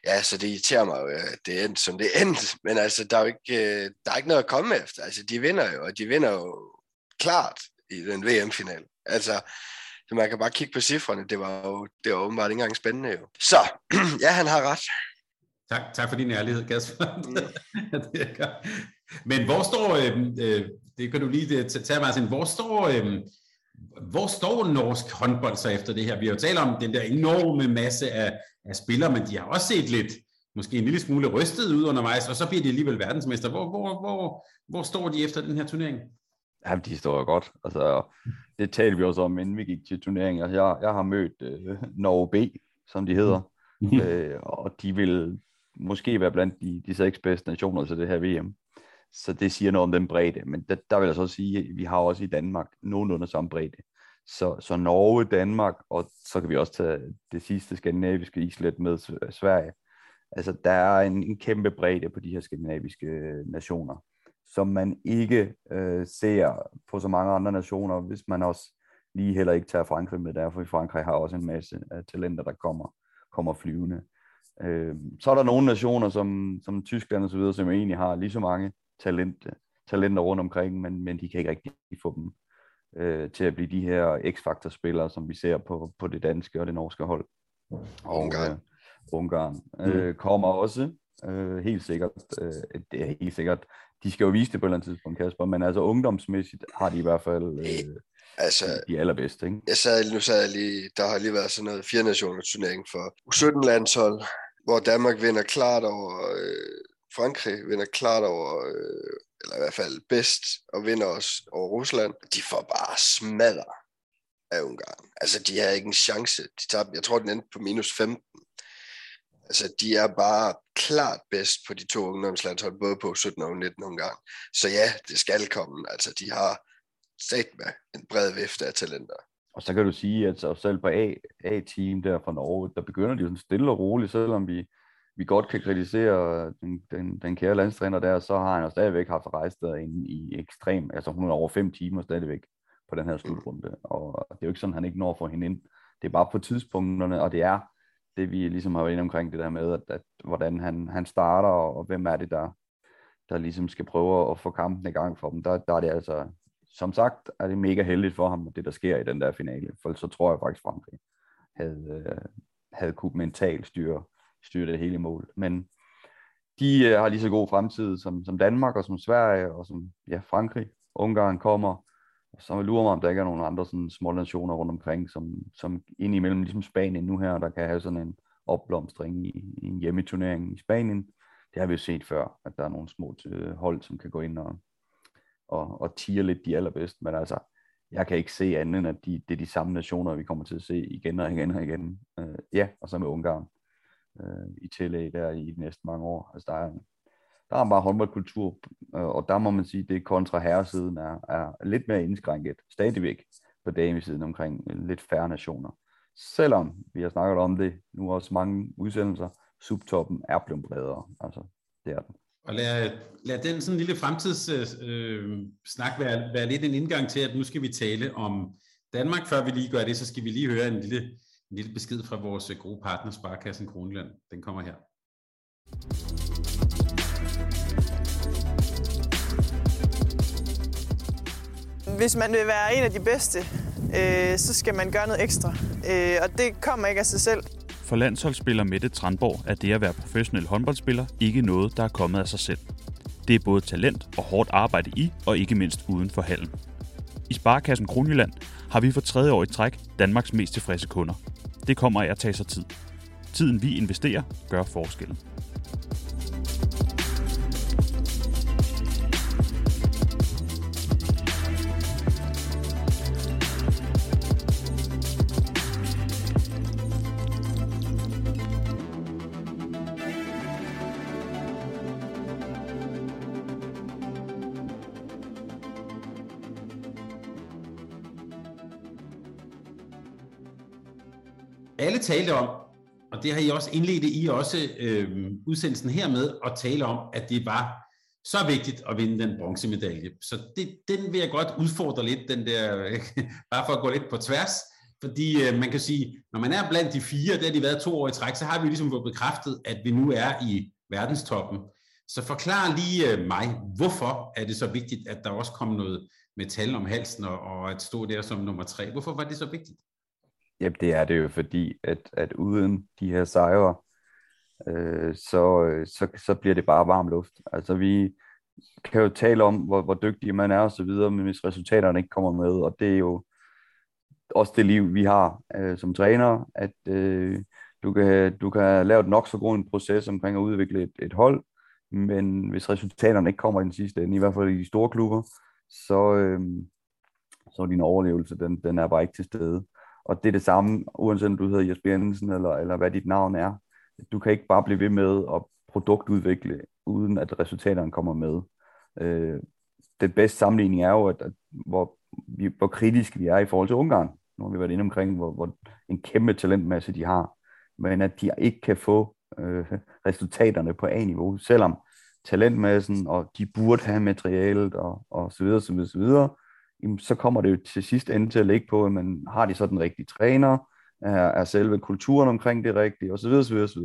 ja, så det irriterer mig jo, at det endte, som det endte. Men altså, der er jo ikke, øh, der er ikke noget at komme efter. Altså, de vinder jo, og de vinder jo klart i den VM-final. Altså, så man kan bare kigge på cifrene. Det var jo det var åbenbart ikke engang spændende jo. Så, ja, han har ret. Tak, tak for din ærlighed, Kasper. Mm. Men hvor står, øh, øh, det kan du lige tage, Martin, hvor står, øh, hvor står norsk håndbold så efter det her? Vi har jo talt om den der enorme masse af, af spillere, men de har også set lidt, måske en lille smule rystet ud undervejs, og så bliver de alligevel verdensmester. Hvor, hvor, hvor, hvor står de efter den her turnering? Ja, de står jo godt. Altså, det talte vi også om, inden vi gik til turneringen. Altså, jeg, jeg har mødt øh, Norge B, som de hedder, mm. øh, og de vil måske være blandt de, de seks bedste nationer til det her VM. Så det siger noget om den bredde. Men der, der vil jeg så sige, at vi har også i Danmark nogenlunde samme bredde. Så, så Norge, Danmark, og så kan vi også tage det sidste skandinaviske islet med Sverige. Altså, der er en, en kæmpe bredde på de her skandinaviske nationer, som man ikke øh, ser på så mange andre nationer, hvis man også lige heller ikke tager Frankrig med, derfor i Frankrig har også en masse af talenter, der kommer, kommer flyvende. Øh, så er der nogle nationer, som, som Tyskland og så videre, som egentlig har lige så mange talent, talenter rundt omkring, men, men de kan ikke rigtig få dem øh, til at blive de her X-Factor-spillere, som vi ser på, på det danske og det norske hold. Og Ungarn. Øh, Ungarn mm. øh, kommer også, øh, helt sikkert, øh, det er helt sikkert, de skal jo vise det på et eller andet tidspunkt, Kasper, men altså ungdomsmæssigt har de i hvert fald øh, altså, de allerbedste. Ikke? Jeg sad, nu sad jeg lige, der har lige været sådan noget fire nationer turnering for U17-landshold, hvor Danmark vinder klart over øh, Frankrig, vinder klart over, øh, eller i hvert fald bedst, og vinder også over Rusland. De får bare smadre af Ungarn. Altså, de har ikke en chance. De tager, jeg tror, den endte på minus 15. Altså, de er bare klart bedst på de to ungdomslandshold, både på 17 og 19 omgang. Så ja, det skal komme. Altså, de har sat med en bred vifte af talenter. Og så kan du sige, at selv på A, A-team der fra Norge, der begynder de jo sådan stille og roligt, selvom vi, vi godt kan kritisere den, den, den kære landstræner der, så har han jo stadigvæk haft rejst der ind i ekstrem, altså hun er over fem timer stadigvæk på den her slutrunde, og det er jo ikke sådan, at han ikke når at få hende ind. Det er bare på tidspunkterne, og det er det, vi ligesom har været inde omkring det der med, at, at hvordan han, han starter, og, og hvem er det, der, der ligesom skal prøve at få kampen i gang for dem. Der, der er det altså som sagt er det mega heldigt for ham, det der sker i den der finale, for så tror jeg faktisk, Frankrig havde, øh, havde kunne mentalt styre, styre det hele mål. Men de øh, har lige så god fremtid som, som Danmark og som Sverige og som ja, Frankrig. Ungarn kommer, så så lurer mig, om der ikke er nogen andre sådan små nationer rundt omkring, som, som indimellem, ligesom Spanien nu her, der kan have sådan en opblomstring i, i en hjemmeturnering i Spanien. Det har vi jo set før, at der er nogle små øh, hold, som kan gå ind og, og, og tiger lidt de allerbedste. Men altså, jeg kan ikke se andet end, at de, det er de samme nationer, vi kommer til at se igen og igen og igen. Øh, ja, og så med Ungarn øh, i tillæg der i de næste mange år. Altså, der er, der er bare håndboldkultur, øh, og der må man sige, at det kontra herresiden er, er lidt mere indskrænket stadigvæk på damesiden omkring øh, lidt færre nationer. Selvom vi har snakket om det nu også mange udsendelser, subtoppen er blevet bredere. Altså, det er den. Og lad, lad den sådan lille fremtidssnak øh, snak være, være lidt en indgang til, at nu skal vi tale om Danmark. Før vi lige gør det, så skal vi lige høre en lille, en lille besked fra vores gode partner, Sparkassen Kroneland. Den kommer her. Hvis man vil være en af de bedste, øh, så skal man gøre noget ekstra. Øh, og det kommer ikke af sig selv. For landsholdsspiller Mette Tranborg er det at være professionel håndboldspiller ikke noget, der er kommet af sig selv. Det er både talent og hårdt arbejde i, og ikke mindst uden for hallen. I Sparkassen Kronjylland har vi for tredje år i træk Danmarks mest tilfredse kunder. Det kommer af at tage sig tid. Tiden vi investerer gør forskellen. Alle talte om, og det har I også indledt i også øh, udsendelsen her med, at tale om, at det var så vigtigt at vinde den bronzemedalje. Så det, den vil jeg godt udfordre lidt, den der, bare for at gå lidt på tværs. Fordi øh, man kan sige, når man er blandt de fire, der har de været to år i træk, så har vi ligesom fået bekræftet, at vi nu er i verdenstoppen. Så forklar lige øh, mig, hvorfor er det så vigtigt, at der også kom noget metal om halsen og, og at stå der som nummer tre. Hvorfor var det så vigtigt? Jamen det er det jo, fordi at, at uden de her sejre, øh, så, øh, så, så bliver det bare varm luft. Altså vi kan jo tale om, hvor, hvor dygtige man er og så videre, men hvis resultaterne ikke kommer med, og det er jo også det liv, vi har øh, som træner, at øh, du, kan, du kan lave et nok så god en proces omkring at udvikle et, et hold, men hvis resultaterne ikke kommer i den sidste ende, i hvert fald i de store klubber, så, øh, så er din overlevelse, den, den er bare ikke til stede. Og det er det samme, uanset om du hedder Jesper Jensen, eller, eller hvad dit navn er. Du kan ikke bare blive ved med at produktudvikle, uden at resultaterne kommer med. Øh, den bedste sammenligning er jo, at, at hvor, vi, hvor kritisk vi er i forhold til Ungarn. Nu har vi været inde omkring, hvor, hvor en kæmpe talentmasse de har. Men at de ikke kan få øh, resultaterne på A-niveau, selvom talentmassen, og de burde have materialet, og, og så videre, så videre, så videre, jamen, så kommer det jo til sidst ende til at ligge på, at man har de så den rigtige træner, er, er selve kulturen omkring det rigtige, osv. osv., osv.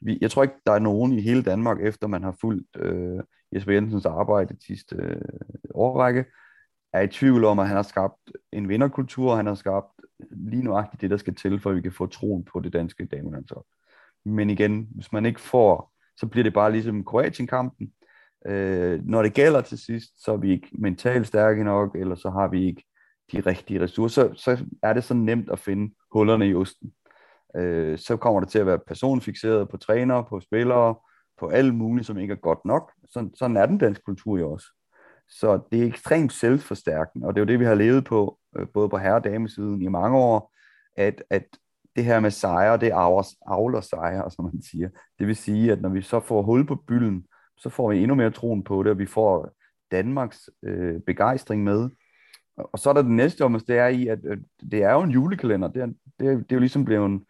Vi, jeg tror ikke, der er nogen i hele Danmark, efter man har fulgt øh, Jesper Jensens arbejde de sidste øh, årrække, er i tvivl om, at han har skabt en vinderkultur, og han har skabt lige nuagtigt det, der skal til, for at vi kan få troen på det danske damelandshold. Men igen, hvis man ikke får, så bliver det bare ligesom Kroatien-kampen. Øh, når det gælder til sidst, så er vi ikke mentalt stærke nok, eller så har vi ikke de rigtige ressourcer, så er det så nemt at finde hullerne i osten. Øh, så kommer det til at være personfixeret på trænere, på spillere, på alt muligt, som ikke er godt nok. Så, sådan er den danske kultur jo også. Så det er ekstremt selvforstærkende, og det er jo det, vi har levet på, øh, både på herre- og damesiden i mange år, at, at det her med sejre, det avler, avler sejre, som man siger. Det vil sige, at når vi så får hul på bylden, så får vi endnu mere troen på det, og vi får Danmarks øh, begejstring med. Og så er der det næste om, det er i, at øh, det er jo en julekalender. Det er, det er, det er jo ligesom blevet, en,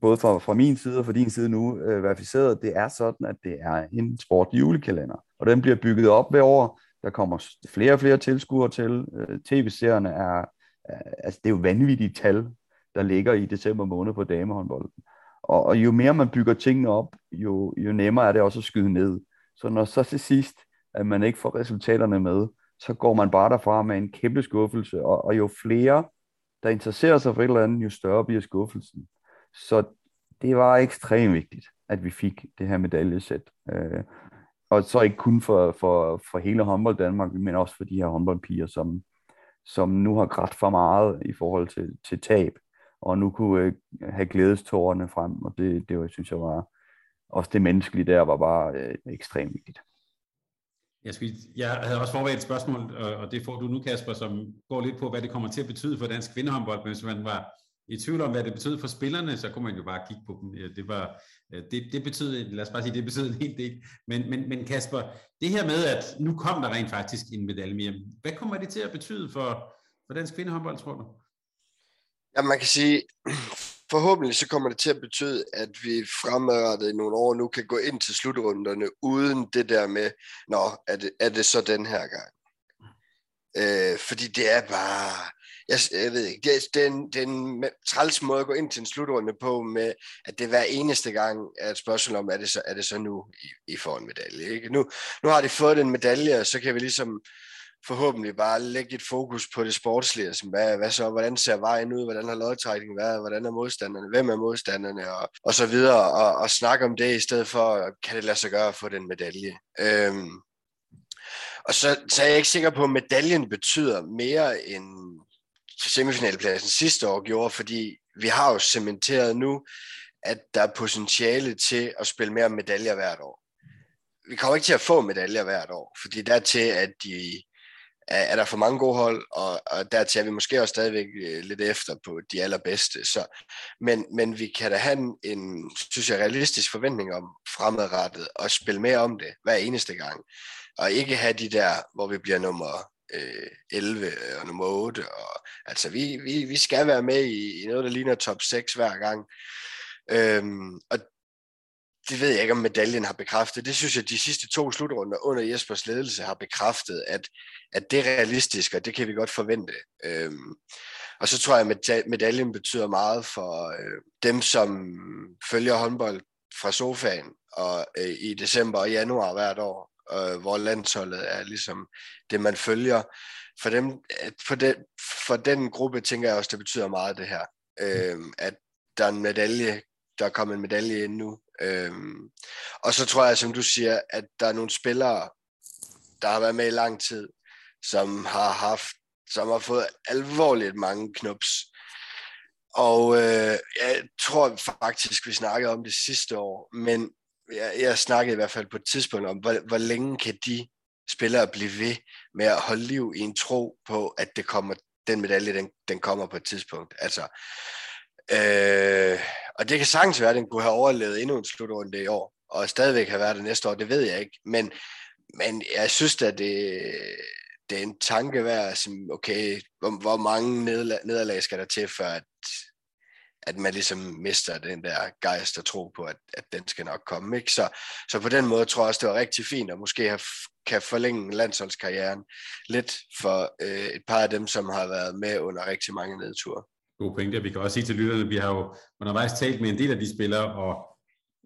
både fra, fra min side og fra din side nu, øh, verificeret, det er sådan, at det er en sport julekalender. Og den bliver bygget op hver år. Der kommer flere og flere tilskuere til. Øh, TV-serierne er, er, altså det er jo vanvittige tal, der ligger i december måned på damehåndbolden. Og, og jo mere man bygger tingene op, jo, jo nemmere er det også at skyde ned. Så når så til sidst, at man ikke får resultaterne med, så går man bare derfra med en kæmpe skuffelse, og, og jo flere, der interesserer sig for et eller andet, jo større bliver skuffelsen. Så det var ekstremt vigtigt, at vi fik det her medaljesæt. Øh, og så ikke kun for, for, for hele håndbold Danmark, men også for de her håndboldpiger, som, som nu har grædt for meget i forhold til, til tab, og nu kunne øh, have glædestårerne frem, og det, det var, synes jeg var, også det menneskelige der var bare øh, ekstremt vigtigt. Jeg, skulle, jeg havde også forberedt et spørgsmål, og det får du nu, Kasper, som går lidt på, hvad det kommer til at betyde for dansk kvindehåndbold, men hvis man var i tvivl om, hvad det betød for spillerne, så kunne man jo bare kigge på dem. Det, var, det, det betød, lad os bare sige, det betød en hel del. Men, men, men Kasper, det her med, at nu kom der rent faktisk en medalje mere, hvad kommer det til at betyde for, for dansk kvindehåndbold, tror du? Ja, man kan sige, forhåbentlig så kommer det til at betyde, at vi fremadrettet i nogle år nu kan gå ind til slutrunderne uden det der med, nå, er det, er det så den her gang? Øh, fordi det er bare, jeg, jeg ved ikke, det er, det, er en, det er en træls måde at gå ind til en slutrunde på, med at det hver eneste gang er et spørgsmål om, er det så, er det så nu, I, I får en medalje? Ikke? Nu, nu har de fået den medalje, og så kan vi ligesom forhåbentlig bare lægge et fokus på det sportslige, som hvad, hvad så, hvordan ser vejen ud, hvordan har lodtrækningen været, hvordan er modstanderne, hvem er modstanderne, og, og så videre, og, og snakke om det, i stedet for, kan det lade sig gøre at få den medalje. Øhm, og så, så er jeg ikke sikker på, at medaljen betyder mere end semifinalpladsen sidste år gjorde, fordi vi har jo cementeret nu, at der er potentiale til at spille mere medaljer hvert år. Vi kommer ikke til at få medaljer hvert år, fordi der til, at de er, er der for mange gode hold, og, og dertil er vi måske også stadigvæk øh, lidt efter på de allerbedste. Så, men, men vi kan da have en, en, synes jeg, realistisk forventning om fremadrettet og spille mere om det hver eneste gang. Og ikke have de der, hvor vi bliver nummer øh, 11 og nummer 8. Og, altså, vi, vi, vi skal være med i, i noget, der ligner top 6 hver gang. Øhm, og det ved jeg ikke, om medaljen har bekræftet. Det synes jeg, de sidste to slutrunder under Jespers ledelse har bekræftet, at, at det er realistisk, og det kan vi godt forvente. Øhm, og så tror jeg, at medaljen betyder meget for øh, dem, som følger håndbold fra sofaen og øh, i december og januar hvert år, øh, hvor landsholdet er ligesom det, man følger. For, dem, for, den, for den gruppe tænker jeg også, det betyder meget det her. Øh, at der er en medalje, der er kommet en medalje ind nu, Øh, og så tror jeg, som du siger, at der er nogle spillere, der har været med i lang tid, som har haft, som har fået alvorligt mange knups. Og øh, jeg tror faktisk, vi snakkede om det sidste år, men jeg, jeg snakkede i hvert fald på et tidspunkt om, hvor, hvor længe kan de spillere blive ved med at holde liv i en tro på, at det kommer, den medalje, den, den kommer på et tidspunkt. Altså, Øh, og det kan sagtens være, at den kunne have overlevet endnu en slutrunde i år, og stadigvæk have været det næste år, det ved jeg ikke. Men, men jeg synes at det, det er en tanke værd, som, okay, hvor, hvor mange nederlag, nederlag skal der til, før at, at man ligesom mister den der gejst og tro på, at, at den skal nok komme. Ikke? Så, så på den måde tror jeg også, det var rigtig fint, at måske have, kan forlænge landsholdskarrieren lidt for øh, et par af dem, som har været med under rigtig mange nedture God pointe. Vi kan også sige til lytterne, vi har jo undervejs talt med en del af de spillere, og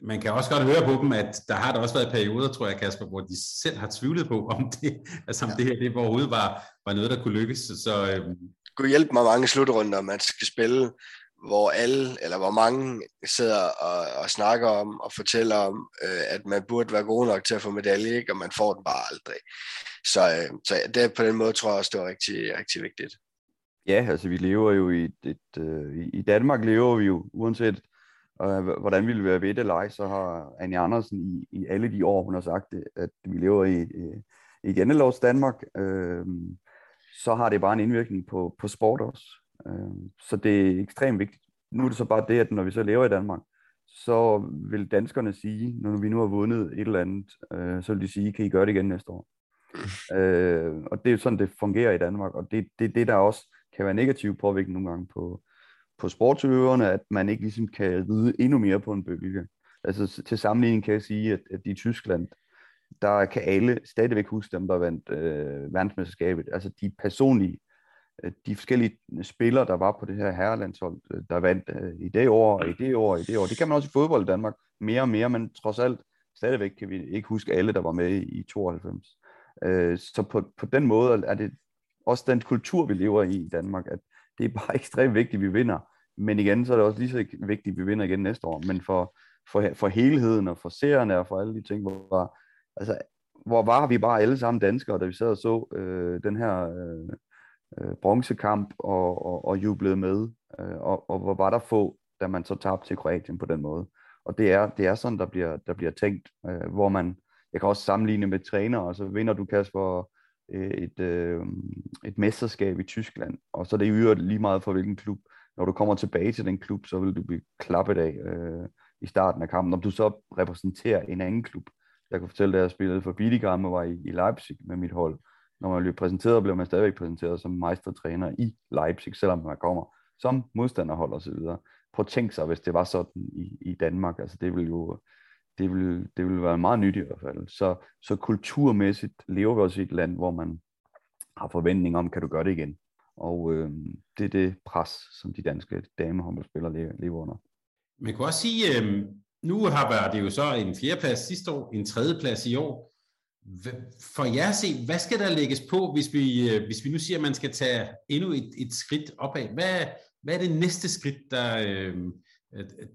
man kan også godt høre på dem, at der har der også været perioder, tror jeg, Kasper, hvor de selv har tvivlet på, om det, altså om ja. det her det overhovedet var, var noget, der kunne lykkes. Så, øhm. Gud hjælpe mig mange slutrunder, man skal spille, hvor alle, eller hvor mange sidder og, og snakker om og fortæller om, øh, at man burde være god nok til at få medalje, ikke? og man får den bare aldrig. Så, øh, så det, på den måde tror jeg også, det var rigtig, rigtig vigtigt. Ja, altså vi lever jo i et, et uh, i Danmark lever vi jo, uanset øh, hvordan vi vil være ved det eller ej, så har Anne Andersen i, i alle de år, hun har sagt det, at vi lever i, øh, i, i Jannelovs Danmark, øh, så har det bare en indvirkning på, på sport også. Øh, så det er ekstremt vigtigt. Nu er det så bare det, at når vi så lever i Danmark, så vil danskerne sige, når vi nu har vundet et eller andet, øh, så vil de sige, kan I gøre det igen næste år? Øh, og det er jo sådan, det fungerer i Danmark, og det er det, det, der også kan være negativ påvirkning nogle gange på, på sportsøverne, at man ikke ligesom kan ride endnu mere på en bølge. Altså til sammenligning kan jeg sige, at, at i Tyskland, der kan alle stadigvæk huske dem, der vandt øh, verdensmesterskabet. Altså de personlige, øh, de forskellige spillere, der var på det her herrelandshold, øh, der vandt øh, i det år, og i det år, og i det år. Det kan man også i fodbold i Danmark mere og mere, men trods alt stadigvæk kan vi ikke huske alle, der var med i 92. Øh, så på, på den måde er det også den kultur, vi lever i i Danmark, at det er bare ekstremt vigtigt, at vi vinder. Men igen, så er det også lige så vigtigt, at vi vinder igen næste år. Men for, for, for helheden og for seerne og for alle de ting, hvor, altså, hvor var vi bare alle sammen danskere, da vi sad og så øh, den her øh, øh, bronzekamp og, og, og jublede med, øh, og, og hvor var der få, da man så tabte til Kroatien på den måde. Og det er, det er sådan, der bliver, der bliver tænkt, øh, hvor man jeg kan også sammenligne med træner, så vinder du Kasper øh, et, øh, et mesterskab i Tyskland, og så er det i øvrigt lige meget for hvilken klub. Når du kommer tilbage til den klub, så vil du blive klappet af øh, i starten af kampen. Om du så repræsenterer en anden klub. Jeg kan fortælle, at jeg spillede for Bietigam og var i, i Leipzig med mit hold. Når man bliver præsenteret, bliver man stadigvæk præsenteret som meistertræner i Leipzig, selvom man kommer som modstanderhold osv. Prøv at tænke sig, hvis det var sådan i, i Danmark. Altså det ville jo det vil, det vil være meget nyt i hvert fald. Så, så kulturmæssigt lever vi også i et land, hvor man har forventning om, kan du gøre det igen? Og øh, det er det pres, som de danske damehåndboldspillere lever, lever under. Man kan også sige, øh, nu har været det jo så en fjerdeplads sidste år, en tredjeplads i år. For jer at se, hvad skal der lægges på, hvis vi, øh, hvis vi nu siger, at man skal tage endnu et, et skridt opad? Hvad, hvad er det næste skridt, der, øh,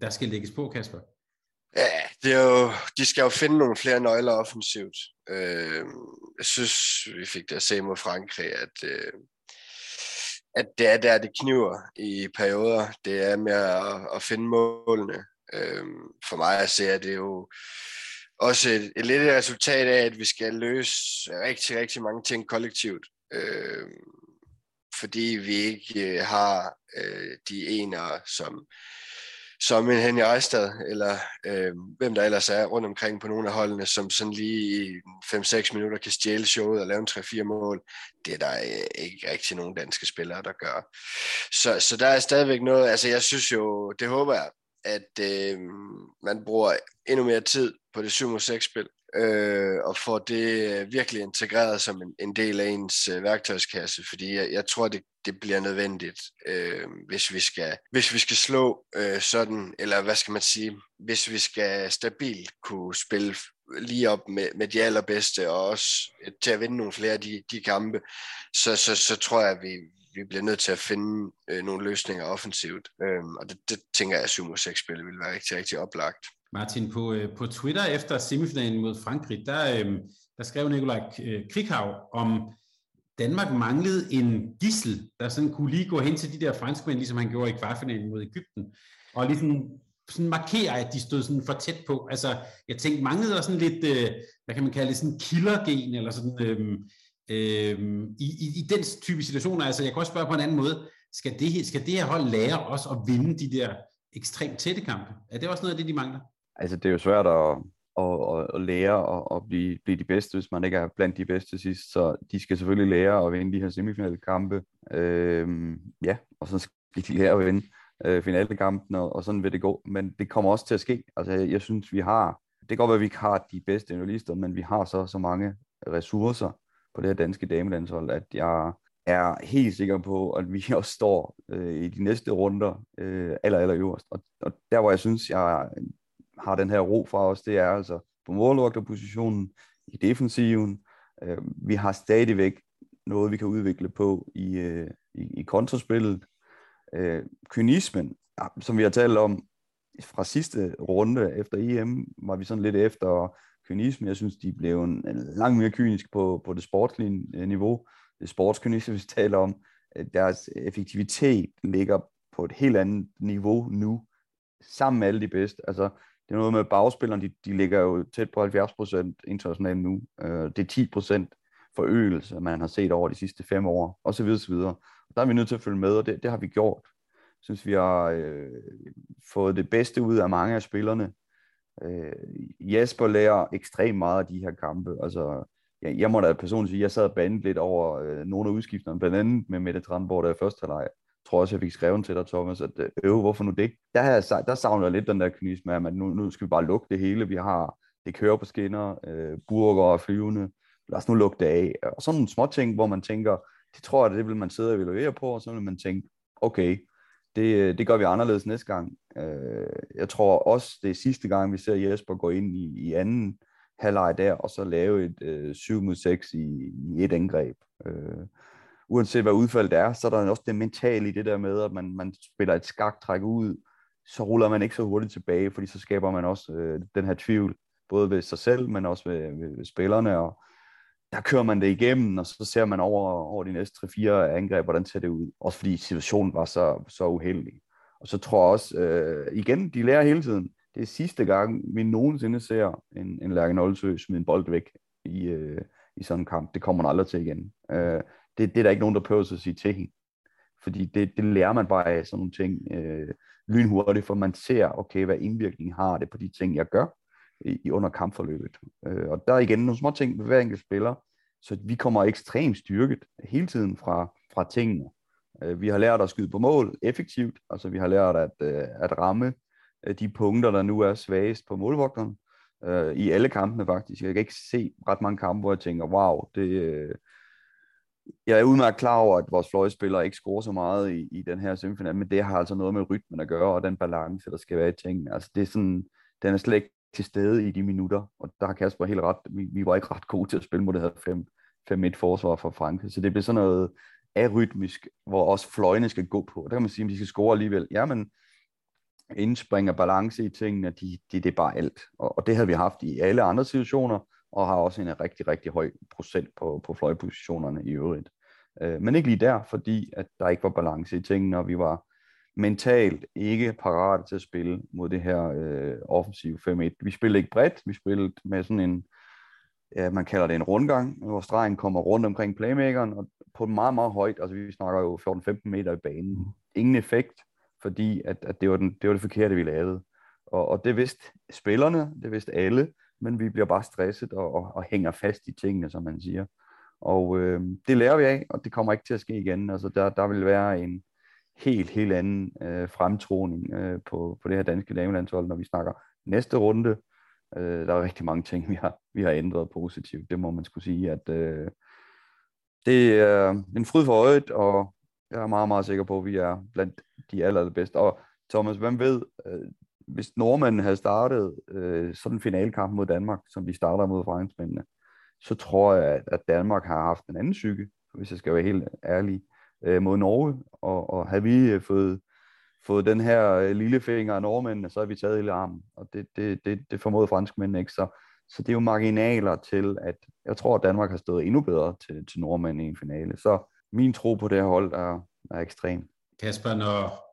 der skal lægges på, Kasper? Ja, det er jo, de skal jo finde nogle flere nøgler offensivt. Øh, jeg synes, vi fik det at se mod Frankrig, at, øh, at det er der, det kniver i perioder. Det er med at, at finde målene. Øhm, for mig at se, at det er jo også et, et lidt resultat af, at vi skal løse rigtig, rigtig mange ting kollektivt. Øhm, fordi vi ikke øh, har øh, de enere, som som en Henny Ejstad, eller øh, hvem der ellers er rundt omkring på nogle af holdene, som sådan lige i 5-6 minutter kan stjæle showet og lave en 3-4 mål. Det er der øh, ikke rigtig nogen danske spillere, der gør. Så, så der er stadigvæk noget, altså jeg synes jo, det håber jeg, at øh, man bruger endnu mere tid på det 7-6-spil, øh, og får det øh, virkelig integreret som en, en del af ens øh, værktøjskasse, fordi jeg, jeg tror, det, det bliver nødvendigt, øh, hvis, vi skal, hvis vi skal slå øh, sådan, eller hvad skal man sige, hvis vi skal stabilt kunne spille lige op med, med de allerbedste, og også øh, til at vinde nogle flere af de, de kampe, så, så, så tror jeg, at vi, vi bliver nødt til at finde øh, nogle løsninger offensivt. Øh, og det, det tænker jeg, at 7 6 spil vil være rigtig, rigtig oplagt. Martin, på, øh, på Twitter efter semifinalen mod Frankrig, der, øh, der skrev Nikolaj øh, Krikhav om, Danmark manglede en gissel, der sådan kunne lige gå hen til de der franskmænd, ligesom han gjorde i kvartfinalen mod Ægypten, og ligesom sådan markere, at de stod sådan for tæt på. Altså, jeg tænkte, manglede der sådan lidt, øh, hvad kan man kalde det, sådan killergen, eller sådan, øh, øh, i, i, i den type situationer. Altså, jeg kan også spørge på en anden måde, skal det, skal det her hold lære os at vinde de der ekstremt tætte kampe? Er det også noget af det, de mangler? Altså, det er jo svært at, at, at, at lære og at blive, blive de bedste, hvis man ikke er blandt de bedste sidst. Så de skal selvfølgelig lære at vinde de her semifinale kampe. Øhm, ja, og så skal de lære at vinde øh, finalekampene, og, og sådan vil det gå. Men det kommer også til at ske. Altså, jeg, jeg synes, vi har, det kan godt være, at vi ikke har de bedste journalister, men vi har så, så mange ressourcer på det her danske damelandshold, at jeg er helt sikker på, at vi også står øh, i de næste runder øh, aller, aller øverst. Og, og der, hvor jeg synes, jeg har den her ro fra os, det er altså på målvogterpositionen, i defensiven. Øh, vi har stadigvæk noget, vi kan udvikle på i, øh, i, i kontraspillet. Øh, kynismen, ja, som vi har talt om fra sidste runde efter EM, var vi sådan lidt efter kynisme. Jeg synes, de blev en, en langt mere kynisk på, på det sportslige øh, niveau. Det sportskynisme, vi taler om. Øh, deres effektivitet ligger på et helt andet niveau nu, sammen med alle de bedste. Altså, det er noget med bagspillerne, de, de ligger jo tæt på 70% internationalt nu. Øh, det er 10% forøgelse, man har set over de sidste fem år, og så videre, så videre. Der er vi nødt til at følge med, og det, det har vi gjort. Jeg synes, vi har øh, fået det bedste ud af mange af spillerne. Øh, Jesper lærer ekstremt meget af de her kampe. Altså, jeg, jeg må da personligt sige, at jeg sad og bandet lidt over øh, nogle af udskifterne, blandt andet med Mette Tranborg, der i første halvleg tror også, jeg fik skrevet til dig, Thomas, at øh, hvorfor nu det? Der, har jeg, der savner jeg lidt den der kynisme af, at nu, nu skal vi bare lukke det hele. Vi har, det kører på skinner, øh, burger og flyvende. Lad os nu lukke det af. Og sådan nogle små ting, hvor man tænker, det tror jeg, det vil man sidde og evaluere på, og så vil man tænke, okay, det, øh, det gør vi anderledes næste gang. Øh, jeg tror også, det er sidste gang, vi ser Jesper gå ind i, i anden halvleg der, og så lave et øh, 7 mod 6 i, i et angreb. Øh, uanset hvad udfaldet er, så er der også det mentale i det der med, at man, man spiller et skaktræk ud, så ruller man ikke så hurtigt tilbage, fordi så skaber man også øh, den her tvivl, både ved sig selv, men også ved, ved, ved spillerne, og der kører man det igennem, og så ser man over, over de næste 3-4 angreb, hvordan ser det ud. Også fordi situationen var så, så uheldig. Og så tror jeg også, øh, igen, de lærer hele tiden. det er sidste gang, vi nogensinde ser en, en Lærke Nolsø smide en bold væk i, øh, i sådan en kamp. Det kommer man aldrig til igen. Øh, det, det er der ikke nogen, der prøver at sige til hende. Fordi det, det lærer man bare af sådan nogle ting øh, lynhurtigt, for man ser, okay, hvad indvirkning har det på de ting, jeg gør i, i under kampforløbet. Øh, og der er igen nogle små ting ved hver enkelt spiller, så vi kommer ekstremt styrket hele tiden fra, fra tingene. Øh, vi har lært at skyde på mål effektivt, altså vi har lært at, øh, at ramme øh, de punkter, der nu er svagest på målvogteren, øh, i alle kampene faktisk. Jeg kan ikke se ret mange kampe, hvor jeg tænker, wow, det, øh, jeg er udmærket klar over, at vores fløjspillere ikke scorer så meget i, i den her semifinal, men det har altså noget med rytmen at gøre, og den balance, der skal være i tingene. Altså det er sådan, den er slet ikke til stede i de minutter, og der har Kasper helt ret. Vi, vi var ikke ret gode til at spille mod det her 5-1 forsvar fra Frankrig, så det bliver sådan noget arytmisk, hvor også fløjene skal gå på. Der kan man sige, at de skal score alligevel. Jamen, indspring og balance i tingene, de, de, det er bare alt. Og, og det havde vi haft i alle andre situationer, og har også en rigtig, rigtig høj procent på, på fløjpositionerne i øvrigt. Øh, men ikke lige der, fordi at der ikke var balance i tingene, og vi var mentalt ikke parat til at spille mod det her øh, offensiv 5-1. Vi spillede ikke bredt, vi spillede med sådan en, ja, man kalder det en rundgang, hvor stregen kommer rundt omkring playmakeren, og på meget, meget højt, altså vi snakker jo 14-15 meter i banen. Ingen effekt, fordi at, at det, var den, det var det forkerte, vi lavede. Og, og det vidste spillerne, det vidste alle, men vi bliver bare stresset og, og, og hænger fast i tingene, som man siger. Og øh, det lærer vi af, og det kommer ikke til at ske igen. Altså der, der vil være en helt, helt anden øh, fremtroning øh, på, på det her danske damelandshold, når vi snakker næste runde. Øh, der er rigtig mange ting, vi har, vi har ændret positivt. Det må man skulle sige, at øh, det er en fryd for øjet, og jeg er meget, meget sikker på, at vi er blandt de aller, allerbedste. Og Thomas, hvem ved, øh, hvis nordmændene havde startet øh, sådan en finalkamp mod Danmark, som vi starter mod franskmændene, så tror jeg, at, at Danmark har haft en anden psyke, hvis jeg skal være helt ærlig, øh, mod Norge. Og, og havde vi øh, fået, fået den her øh, lille finger af nordmændene, så har vi taget hele armen. Og det, det, det, det formåede franskmændene ikke. Så, så det er jo marginaler til, at jeg tror, at Danmark har stået endnu bedre til, til nordmændene i en finale. Så min tro på det her hold er, er ekstrem. Kasper, når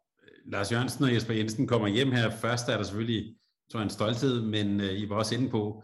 Lars Jørgensen og Jesper Jensen kommer hjem her, først er der selvfølgelig tror jeg, en stolthed, men øh, I var også inde på,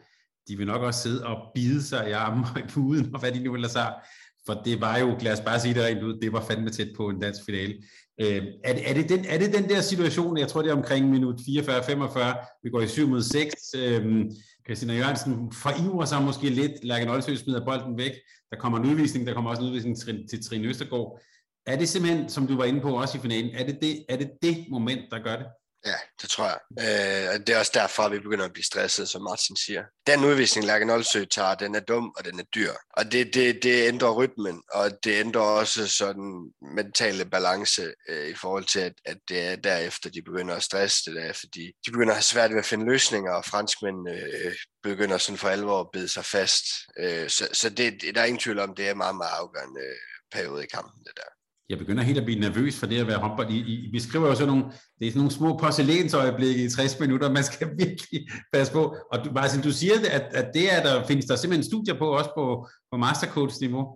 de vil nok også sidde og bide sig i armen og i puden, og hvad de nu ellers har. For det var jo, lad os bare sige det rent ud, det var fandme tæt på en dansk finale. Øh, er, er, det den, er det den der situation, jeg tror det er omkring minut 44-45, vi går i 7 mod 6, øh, Christina Jørgensen forivrer sig måske lidt, Lærke Nolsø smider bolden væk, der kommer en udvisning, der kommer også en udvisning til, til Trine Østergaard. Er det simpelthen, som du var inde på også i finalen, er det det, er det, det moment, der gør det? Ja, det tror jeg. Øh, det er også derfor, at vi begynder at blive stresset, som Martin siger. Den udvisning, Lærke Nolsø tager, den er dum, og den er dyr. Og det, det, det ændrer rytmen, og det ændrer også sådan mentale balance øh, i forhold til, at, at det er derefter, de begynder at stresse det der, fordi de begynder at have svært ved at finde løsninger, og franskmændene øh, begynder sådan for alvor at bide sig fast. Øh, så så det, der er ingen tvivl om, det er meget, meget afgørende øh, periode i kampen, det der jeg begynder helt at blive nervøs for det at være håndbold. I, I beskriver jo sådan nogle, det er sådan nogle små porcelænsøjeblikke i 60 minutter, man skal virkelig passe på. Og du, Martin, du siger, at, at det er der, findes der simpelthen studier på, også på, på mastercoach-niveau.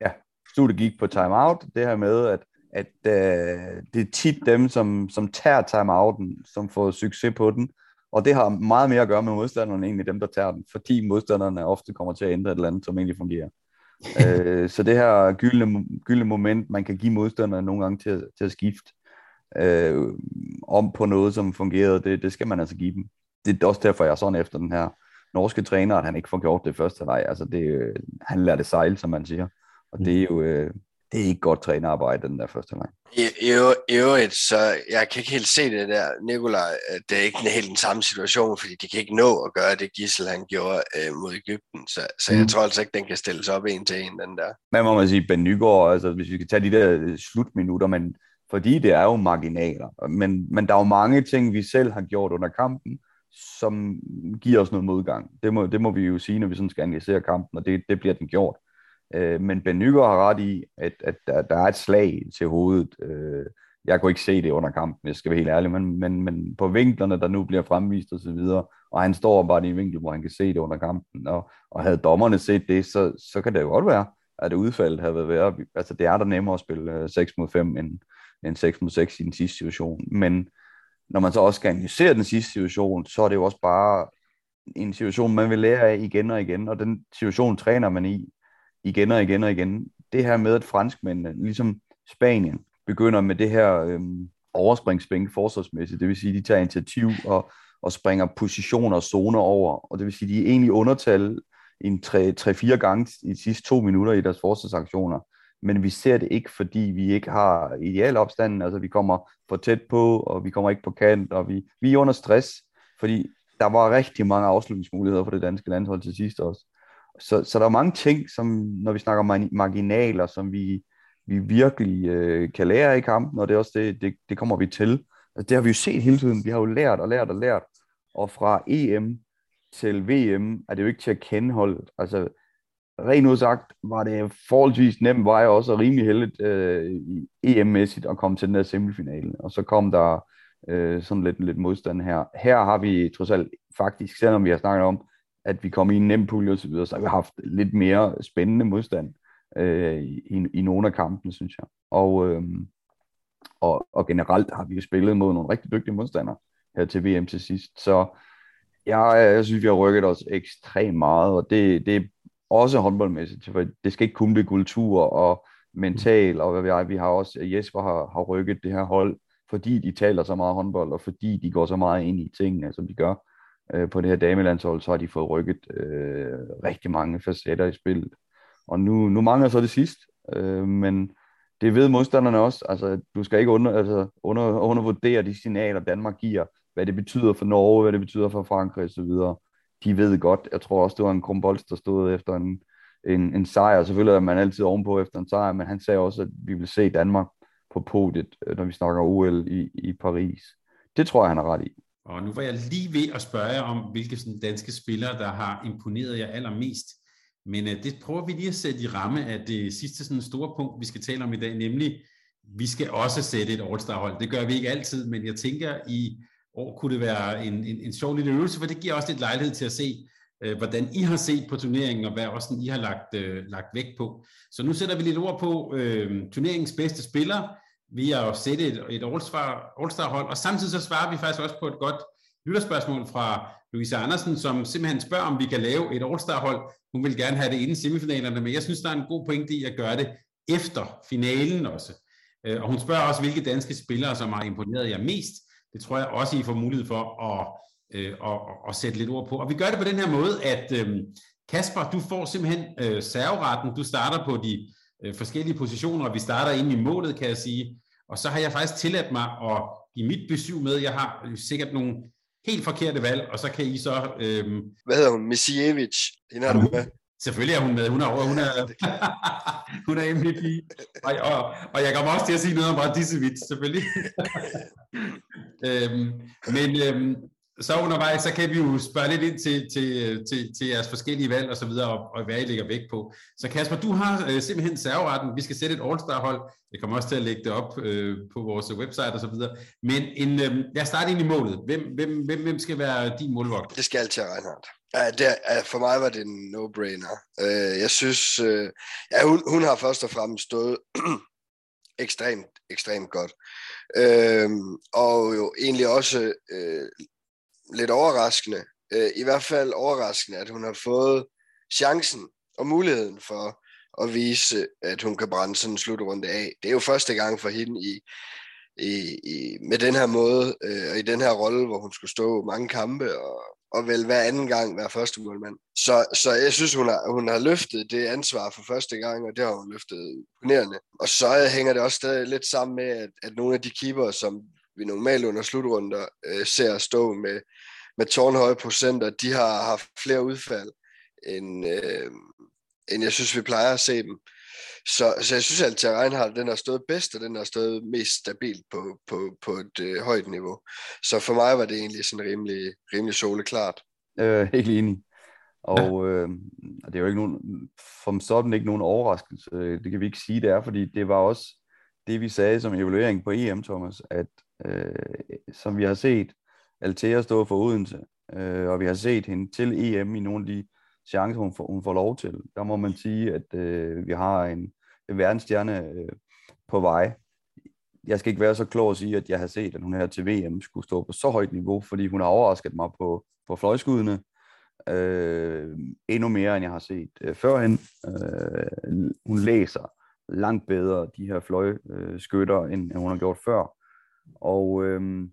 Ja, studiet gik på timeout, det her med, at, at øh, det er tit dem, som, som tager timeouten, som får succes på den. Og det har meget mere at gøre med modstanderne, end egentlig dem, der tager den, fordi modstanderne ofte kommer til at ændre et eller andet, som egentlig fungerer øh, så det her gyldne, gyldne moment, man kan give modstanderne nogle gange til, til at skifte øh, om på noget, som fungerede, det, det skal man altså give dem. Det er også derfor, jeg er sådan efter den her norske træner, at han ikke får gjort det første leg. Altså det, han lader det sejle, som man siger. Og det er jo, øh, det er ikke godt trænerarbejde, den der første leg. I, øvrigt, så jeg kan ikke helt se det der, Nikolaj, det er ikke helt den samme situation, fordi de kan ikke nå at gøre det, Gissel han gjorde øh, mod Ægypten, så, så mm. jeg tror altså ikke, den kan stilles op en til en, den der. Men må man sige, Ben Nygaard, altså hvis vi kan tage de der slutminutter, men fordi det er jo marginaler, men, men der er jo mange ting, vi selv har gjort under kampen, som giver os noget modgang. Det må, det må vi jo sige, når vi sådan skal analysere kampen, og det, det bliver den gjort. Øh, men Ben Nygaard har ret i, at, at der, der er et slag til hovedet. Øh, jeg kunne ikke se det under kampen, jeg skal være helt ærlig, men, men, men på vinklerne, der nu bliver fremvist og så videre, og han står bare i en vinkel, hvor han kan se det under kampen, og, og havde dommerne set det, så, så kan det jo godt være, at det udfald havde været værre. Altså det er der nemmere at spille øh, 6 mod 5 end, end 6 mod 6 i den sidste situation, men når man så også skal analysere den sidste situation, så er det jo også bare en situation, man vil lære af igen og igen, og den situation træner man i igen og igen og igen. Det her med, at franskmændene, ligesom Spanien, begynder med det her øh, overspringsspring forsvarsmæssigt, det vil sige, de tager initiativ og, og springer positioner og zoner over, og det vil sige, de er egentlig undertal en 3-4 gange i de sidste to minutter i deres forsvarsaktioner, men vi ser det ikke, fordi vi ikke har ideal opstanden, altså vi kommer for tæt på, og vi kommer ikke på kant, og vi, vi er under stress, fordi der var rigtig mange afslutningsmuligheder for det danske landshold til sidst også. Så, så der er mange ting, som når vi snakker marginaler, som vi, vi virkelig øh, kan lære i kampen, og det er også det, det, det kommer vi til. Altså, det har vi jo set hele tiden. Vi har jo lært og lært og lært. Og fra EM til VM er det jo ikke til at kende holdet. Altså, rent udsagt var det forholdsvis nem vej også og rimelig heldigt øh, EM-mæssigt at komme til den der semifinale. Og så kom der øh, sådan lidt, lidt modstand her. Her har vi trods alt faktisk, selvom vi har snakket om, at vi kom i en nem pulje osv., så, så har vi haft lidt mere spændende modstand øh, i, i nogle af kampene, synes jeg. Og, øh, og, og generelt har vi jo spillet mod nogle rigtig dygtige modstandere her til VM til sidst. Så jeg, jeg synes, vi har rykket os ekstremt meget, og det, det er også håndboldmæssigt, for det skal ikke kun blive kultur og mental, og hvad vi, har. vi har også, Jesper har, har rykket det her hold, fordi de taler så meget håndbold, og fordi de går så meget ind i tingene, som de gør øh, på det her damelandshold, så har de fået rykket øh, rigtig mange facetter i spillet. Og nu, nu mangler så det sidst, øh, men det ved modstanderne også. Altså, du skal ikke under, altså, under, undervurdere de signaler, Danmark giver, hvad det betyder for Norge, hvad det betyder for Frankrig osv. De ved godt. Jeg tror også, det var en Krumbolds, der stod efter en, en, en sejr. Selvfølgelig er man altid ovenpå efter en sejr, men han sagde også, at vi vil se Danmark på podiet, øh, når vi snakker OL i, i Paris. Det tror jeg, han har ret i. Og nu var jeg lige ved at spørge jer om, hvilke sådan danske spillere, der har imponeret jer allermest. Men uh, det prøver vi lige at sætte i ramme af det sidste sådan store punkt, vi skal tale om i dag, nemlig, vi skal også sætte et All-Star-hold. Det gør vi ikke altid, men jeg tænker, i år kunne det være en, en, en sjov lille øvelse, for det giver også lidt lejlighed til at se, uh, hvordan I har set på turneringen, og hvad også I har lagt, uh, lagt vægt på. Så nu sætter vi lidt ord på uh, turneringens bedste spiller, ved at sætte et, et All-Star-hold, og samtidig så svarer vi faktisk også på et godt lytterspørgsmål fra Louise Andersen, som simpelthen spørger, om vi kan lave et All-Star-hold. Hun vil gerne have det inden semifinalerne, men jeg synes, der er en god pointe i at gøre det efter finalen også. Øh, og hun spørger også, hvilke danske spillere, som har imponeret jer mest. Det tror jeg også, I får mulighed for at, at, at, at sætte lidt ord på. Og vi gør det på den her måde, at øh, Kasper, du får simpelthen serveretten. Du starter på de øh, forskellige positioner, og vi starter ind i målet, kan jeg sige. Og så har jeg faktisk tilladt mig at give mit besøg med. Jeg har sikkert nogle helt forkerte valg, og så kan I så... Øhm... Hvad hedder hun? Misijevic. Hende har du med. Selvfølgelig er hun med. Hun er, hun er, hun er MVP. Og, og, og jeg kommer også til at sige noget om Radicevic, selvfølgelig. øhm, men øhm, så undervejs, så kan vi jo spørge lidt ind til, til, til, til jeres forskellige valg og så videre, og, og hvad I lægger vægt på. Så Kasper, du har øh, simpelthen serveretten. Vi skal sætte et All-Star-hold. Jeg kommer også til at lægge det op øh, på vores website og så videre. Men en, øh, lad os starte ind i målet. Hvem, hvem, hvem, hvem skal være din målvogt? Det skal altid Reinhardt. Ja, det er, for mig var det en no-brainer. Øh, jeg synes, øh, ja, hun, hun har først og fremmest stået ekstremt, ekstremt godt. Øh, og jo egentlig også øh, lidt overraskende, øh, i hvert fald overraskende, at hun har fået chancen og muligheden for at vise, at hun kan brænde sådan en slutrunde af. Det er jo første gang for hende i, i, i med den her måde, øh, og i den her rolle, hvor hun skulle stå mange kampe, og, og vel hver anden gang være første målmand. Så, så jeg synes, hun har, hun har løftet det ansvar for første gang, og det har hun løftet imponerende. Og så hænger det også stadig lidt sammen med, at, at nogle af de keeper, som vi normalt under slutrunder øh, ser stå med, med tårnhøje procenter, de har haft flere udfald, end, øh, end jeg synes, vi plejer at se dem. Så, så jeg synes, at Altair Reinhardt, den har stået bedst, og den har stået mest stabilt på, på, på et øh, højt niveau. Så for mig var det egentlig sådan rimelig, rimelig soleklart. Øh, helt enig. Og øh, det er jo ikke nogen, for sådan ikke nogen overraskelse. Det kan vi ikke sige, det er, fordi det var også det, vi sagde som evaluering på EM, Thomas, at øh, som vi har set Altea stå for Odense, øh, og vi har set hende til EM i nogle af de chancer, hun får, hun får lov til. Der må man sige, at øh, vi har en, en verdensstjerne øh, på vej. jeg skal ikke være så klog at sige, at jeg har set, at hun her til VM skulle stå på så højt niveau, fordi hun har overrasket mig på, på fløjskuddene. Øh, endnu mere, end jeg har set øh, førhen. Øh, hun læser langt bedre de her fløjskytter, øh, end, end hun har gjort før. Og, øh,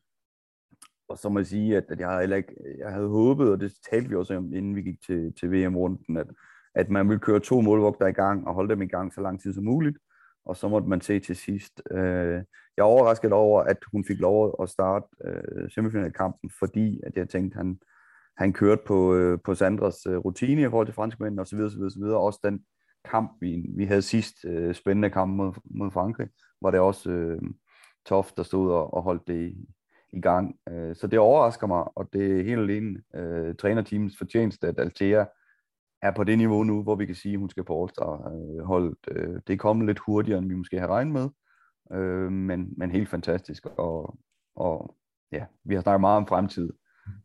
og så må jeg sige, at, at jeg, heller ikke, jeg havde håbet, og det talte vi også om, inden vi gik til, til VM-runden, at, at man ville køre to målvogter i gang og holde dem i gang så lang tid som muligt og så måtte man se til sidst. Øh, jeg er overrasket over, at hun fik lov at starte øh, semifinalkampen, fordi at jeg tænkte, han, han kørte på, øh, på Sandras øh, rutine i forhold til franskmændene osv. osv., osv. Også den kamp, vi, vi havde sidst, øh, spændende kamp mod, mod Frankrig, var det også øh, Toft, der stod og, og holdt det i, gang. Øh, så det overrasker mig, og det er helt alene øh, trænerteamets fortjeneste, at Altea er på det niveau nu, hvor vi kan sige, at hun skal på All-Star-holdet. Øh, øh, det er kommet lidt hurtigere, end vi måske har regnet med, øh, men, men helt fantastisk. Og, og ja, vi har snakket meget om fremtid,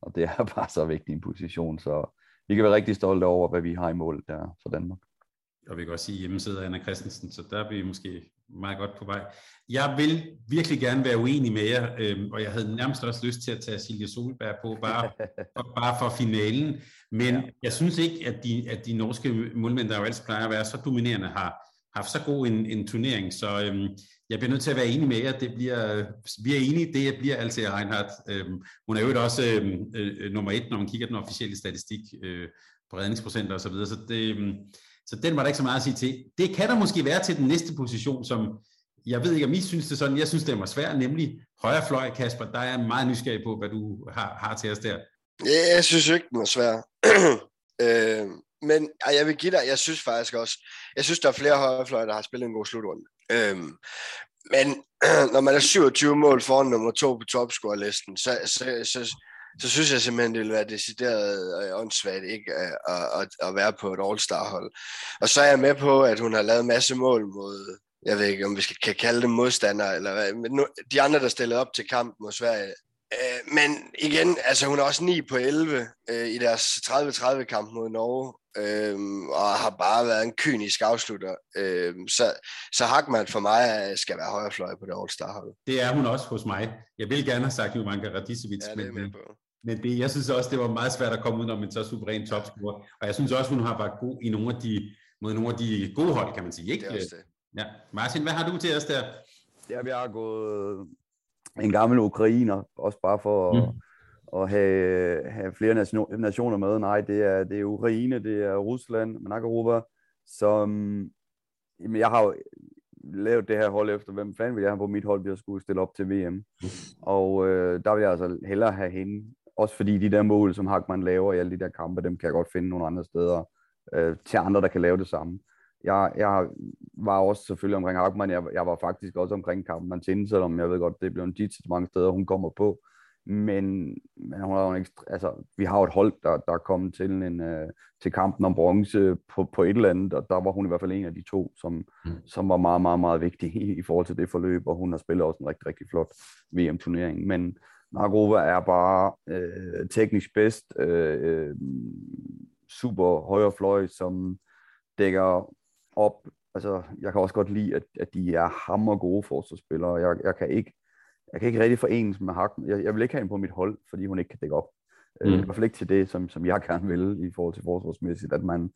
og det er bare så vigtig en position, så vi kan være rigtig stolte over, hvad vi har i mål der for Danmark. Og vi kan også sige, at hjemme sidder Anna Christensen, så der er vi måske meget godt på vej. Jeg vil virkelig gerne være uenig med jer, øhm, og jeg havde nærmest også lyst til at tage Silje Solberg på, bare, for, bare for finalen. Men ja. jeg synes ikke, at de, at de norske målmænd, der jo altid plejer at være så dominerende, har haft så god en, en turnering. Så øhm, jeg bliver nødt til at være enig med jer. Det bliver, vi er enige, det bliver altså Reinhardt. Øhm, hun er jo også øhm, øh, nummer et, når man kigger den officielle statistik øh, på redningsprocenter osv. Så, videre. så det, øhm, så den var der ikke så meget at sige til. Det kan der måske være til den næste position, som jeg ved ikke, om I synes det sådan. Jeg synes, det var svært, nemlig højre fløj, Kasper. Der er meget nysgerrig på, hvad du har, har til os der. Ja, jeg synes ikke, den var svær. øh, men jeg vil give dig, jeg synes faktisk også, jeg synes, der er flere højrefløje, der har spillet en god slutrunde. Øh, men når man er 27 mål foran nummer to på topscorerlisten, så, så, så, så synes jeg simpelthen, det vil være decideret øh, åndssvagt ikke at, at, at være på et All-Star-hold. Og så er jeg med på, at hun har lavet masse mål mod, jeg ved ikke, om vi skal, kan kalde dem modstandere, eller hvad, men de andre, der stillede op til kamp mod Sverige. Øh, men igen, altså hun er også 9 på 11 øh, i deres 30-30 kamp mod Norge, øhm, og har bare været en kynisk afslutter. Øhm, så, så Hagman for mig skal være højrefløj på det All-Star-hold. Det er hun også hos mig. Jeg vil gerne have sagt Jumanka Radicevic, ja, men, men det, jeg synes også, det var meget svært at komme ud om en så suveræn topscorer. Og jeg synes også, hun har været god i nogle af de, mod nogle af de gode hold, kan man sige. Ikke? Det er det. Ja. Martin, hvad har du til os der? Ja, vi har gået en gammel ukrainer, også bare for mm. at, at have, have flere nationer med. Nej, det er, det er Ukraine, det er Rusland, Manakaruba, som jamen, jeg har jo lavet det her hold efter, hvem fanden vil jeg have på mit hold, vi har skulle stille op til VM. Og øh, der vil jeg altså hellere have hende. Også fordi de der mål, som Hagman laver i alle de der kampe, dem kan jeg godt finde nogle andre steder øh, til andre, der kan lave det samme. Jeg, jeg var også selvfølgelig omkring Hagman, jeg, jeg var faktisk også omkring kampen Martin, selvom jeg ved godt, det blev en dit mange steder, hun kommer på men, men hun har jo ekstra, altså, vi har jo et hold, der, der er kommet til, en, uh, til kampen om bronze på, på et eller andet, og der var hun i hvert fald en af de to, som, mm. som var meget, meget, meget vigtig i, i forhold til det forløb, og hun har spillet også en rigtig, rigtig flot VM-turnering. Men Nagrova er bare uh, teknisk bedst, uh, super højre fløj, som dækker op. Altså, jeg kan også godt lide, at, at de er hammer gode forsvarsspillere. Jeg, jeg kan ikke jeg kan ikke rigtig forenes med Hakken. Jeg, jeg vil ikke have hende på mit hold, fordi hun ikke kan dække op. Øh, mm. I hvert fald ikke til det, som, som jeg gerne vil i forhold til forsvarsmæssigt, at man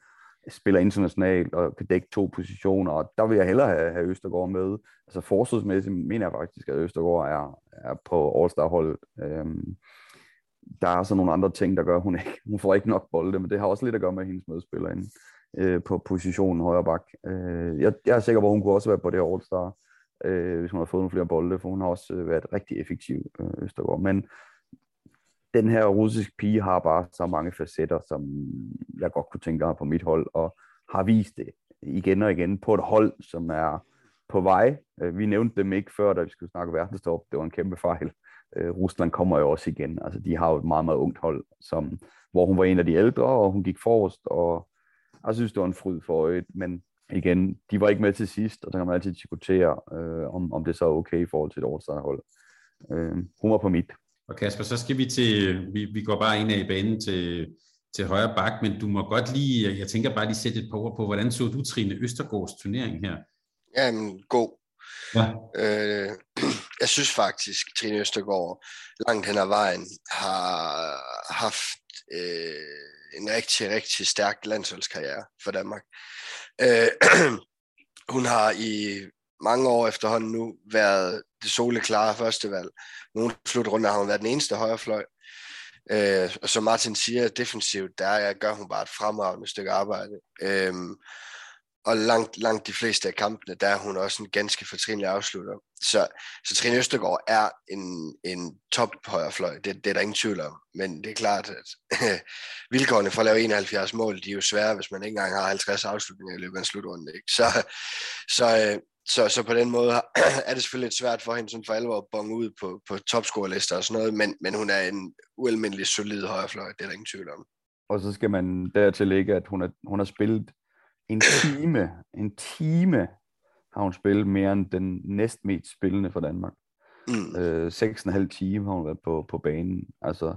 spiller internationalt og kan dække to positioner, og der vil jeg hellere have, have Østergaard med. Altså forsvarsmæssigt mener jeg faktisk, at Østergaard er, er på All-Star-hold. Øhm, der er så nogle andre ting, der gør, at hun, ikke, hun får ikke nok bolde, men det har også lidt at gøre med hendes medspiller inde, øh, på positionen højre bak. Øh, jeg, jeg er sikker på, at hun kunne også være på det her All-Star øh, hvis hun har fået nogle flere bolde, for hun har også øh, været rigtig effektiv, øh, Østergaard. Men den her russiske pige har bare så mange facetter, som jeg godt kunne tænke mig på mit hold, og har vist det igen og igen på et hold, som er på vej. Øh, vi nævnte dem ikke før, da vi skulle snakke verdenstop. Det var en kæmpe fejl. Øh, Rusland kommer jo også igen. Altså, de har jo et meget, meget ungt hold, som, hvor hun var en af de ældre, og hun gik forrest, og jeg synes, det var en fryd for øjet, men igen, de var ikke med til sidst, og så kan man altid diskutere, øh, om, om det så er okay i forhold til et årsdaghold. Øh, hun var på mit. Og Kasper, så skal vi til, vi, vi går bare ind i banen til, til højre bak, men du må godt lige, jeg tænker bare lige sætte et par ord på, hvordan så du Trine Østergaards turnering her? Jamen, god. Ja. Øh, jeg synes faktisk, Trine Østergaard langt hen ad vejen har haft øh, en rigtig, rigtig stærk landsholdskarriere for Danmark. Øh, hun har i mange år efterhånden nu været det soleklare førstevalg. Nogle slutrunder har hun været den eneste højrefløj. Øh, og som Martin siger, defensivt, der gør hun bare et fremragende stykke arbejde. Øh, og langt, langt de fleste af kampene, der er hun også en ganske fortrinlig afslutter. Så, så Trine Østergaard er en, en top højrefløj, det, det er der ingen tvivl om. Men det er klart, at vilkårene for at lave 71 mål, de er jo svære, hvis man ikke engang har 50 afslutninger i løbet af en slutrunde. Ikke? Så, så, øh, så, så på den måde er det selvfølgelig lidt svært for hende sådan for alvor at bonge ud på, på topscorelister og sådan noget, men, men hun er en ualmindelig solid højrefløj, det er der ingen tvivl om. Og så skal man dertil lægge, at hun, er, hun har spillet en time, en time har hun spillet mere end den næstmest spillende for Danmark. Mm. Øh, 6,5 timer har hun været på, på banen. Altså,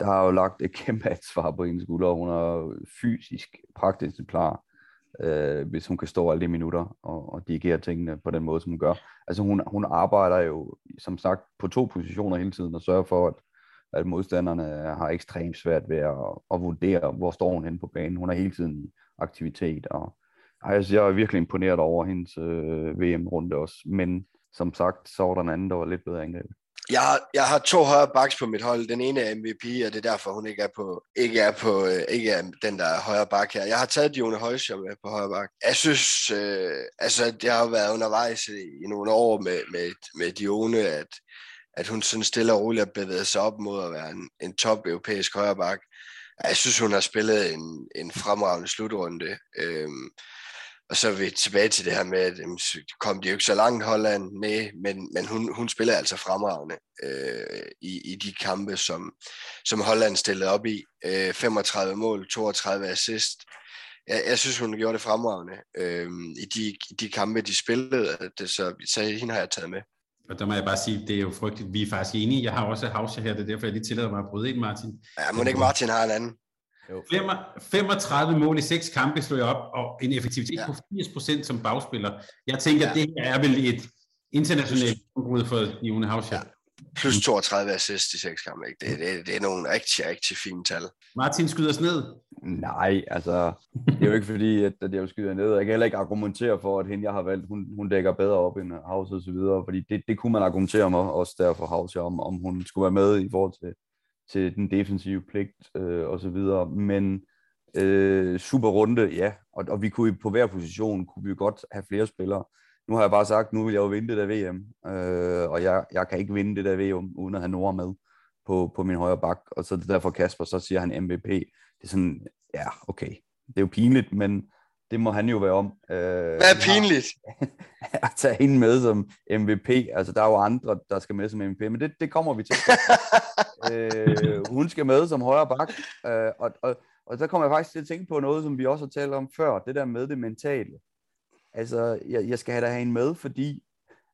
der har jo lagt et kæmpe ansvar på hendes skulder, hun er fysisk praktisk klar, øh, hvis hun kan stå alle de minutter og, og dirigere tingene på den måde, som hun gør. Altså hun, hun arbejder jo, som sagt, på to positioner hele tiden og sørger for, at, at modstanderne har ekstremt svært ved at, at vurdere, hvor står hun henne på banen. Hun er hele tiden i aktivitet, og altså, jeg er virkelig imponeret over hendes øh, VM-runde også. Men som sagt, så var der en anden, der var lidt bedre angreb. Jeg har, jeg har to højre backs på mit hold. Den ene er MVP, og det er derfor, hun ikke er på, ikke er på øh, ikke er den der højre back her. Jeg har taget Dione Højsjø med på højre back. Jeg synes, øh, altså, det har været undervejs i, i nogle år med, med, med Dione, at, at hun sådan stille og roligt har bevæget sig op mod at være en, en top europæisk højre back. Jeg synes, hun har spillet en, en fremragende slutrunde. Øhm, og så er vi tilbage til det her med, at jamen, kom de jo ikke så langt Holland, nej, men, men hun, hun spiller altså fremragende øh, i, i de kampe, som, som Holland stillede op i. Øh, 35 mål, 32 assist. Jeg, jeg synes, hun gjorde det fremragende øh, i de, de kampe, de spillede. Det, så, så hende har jeg taget med. Og der må jeg bare sige, det er jo frygteligt. Vi er faktisk enige. Jeg har også Havse her, det er derfor, jeg lige tillader mig at bryde ind, Martin. Ja, må ikke Martin har en anden. Jo. 35 mål i seks kampe slår jeg op, og en effektivitet ja. på 80% som bagspiller. Jeg tænker, ja. det her er vel et internationalt udbrud for Jone Havs. Ja. Plus 32 assist i seks kampe. Ikke? Det, det, det er nogle rigtig, rigtig fine tal. Martin skyder os ned. Nej, altså, det er jo ikke fordi, at, at jeg vil skyde ned. Jeg kan heller ikke argumentere for, at hende, jeg har valgt, hun, hun dækker bedre op end Havs og så videre, fordi det, det kunne man argumentere om, også derfor Havs, om, om hun skulle være med i forhold til, til den defensive pligt øh, og så videre. Men øh, super runde, ja. Og, og vi kunne på hver position kunne vi godt have flere spillere. Nu har jeg bare sagt, nu vil jeg jo vinde det der VM, øh, og jeg, jeg kan ikke vinde det der VM uden at have Nora med på, på min højre bak. Og så er det derfor Kasper, så siger han MVP. Det er sådan, ja, okay. Det er jo pinligt, men det må han jo være om. Øh, Hvad er pinligt? at tage hende med som MVP. Altså, der er jo andre, der skal med som MVP, men det, det kommer vi til. øh, hun skal med som højre bak, øh, og, og, og så kommer jeg faktisk til at tænke på noget, som vi også har talt om før, det der med det mentale. Altså, jeg, jeg skal have der have en med, fordi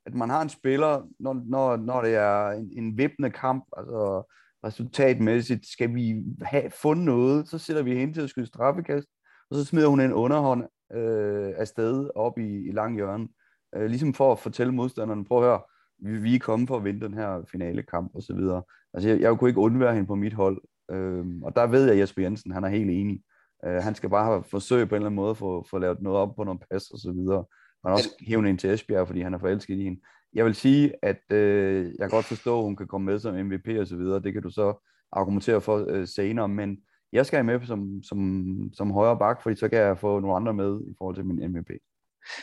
at man har en spiller, når, når, når det er en, en vippende kamp, altså resultatmæssigt, skal vi have fundet noget, så sætter vi hende til at skyde straffekast, og så smider hun en underhånd øh, afsted op i, i lang hjørne, øh, ligesom for at fortælle modstanderne, prøv at høre, vi, vi er kommet for at vinde den her finale kamp og så videre. Altså, jeg, jeg kunne ikke undvære hende på mit hold, øh, og der ved jeg, at Jesper Jensen, han er helt enig. Øh, han skal bare have forsøg på en eller anden måde at få, få lavet noget op på nogle pas og så videre. Han også hævne ind til Esbjerg, fordi han er forelsket i hende. Jeg vil sige, at øh, jeg godt forstå, at hun kan komme med som MVP og så videre. Det kan du så argumentere for øh, senere, men jeg skal have med som, som, som højre bak, fordi så kan jeg få nogle andre med i forhold til min MVP.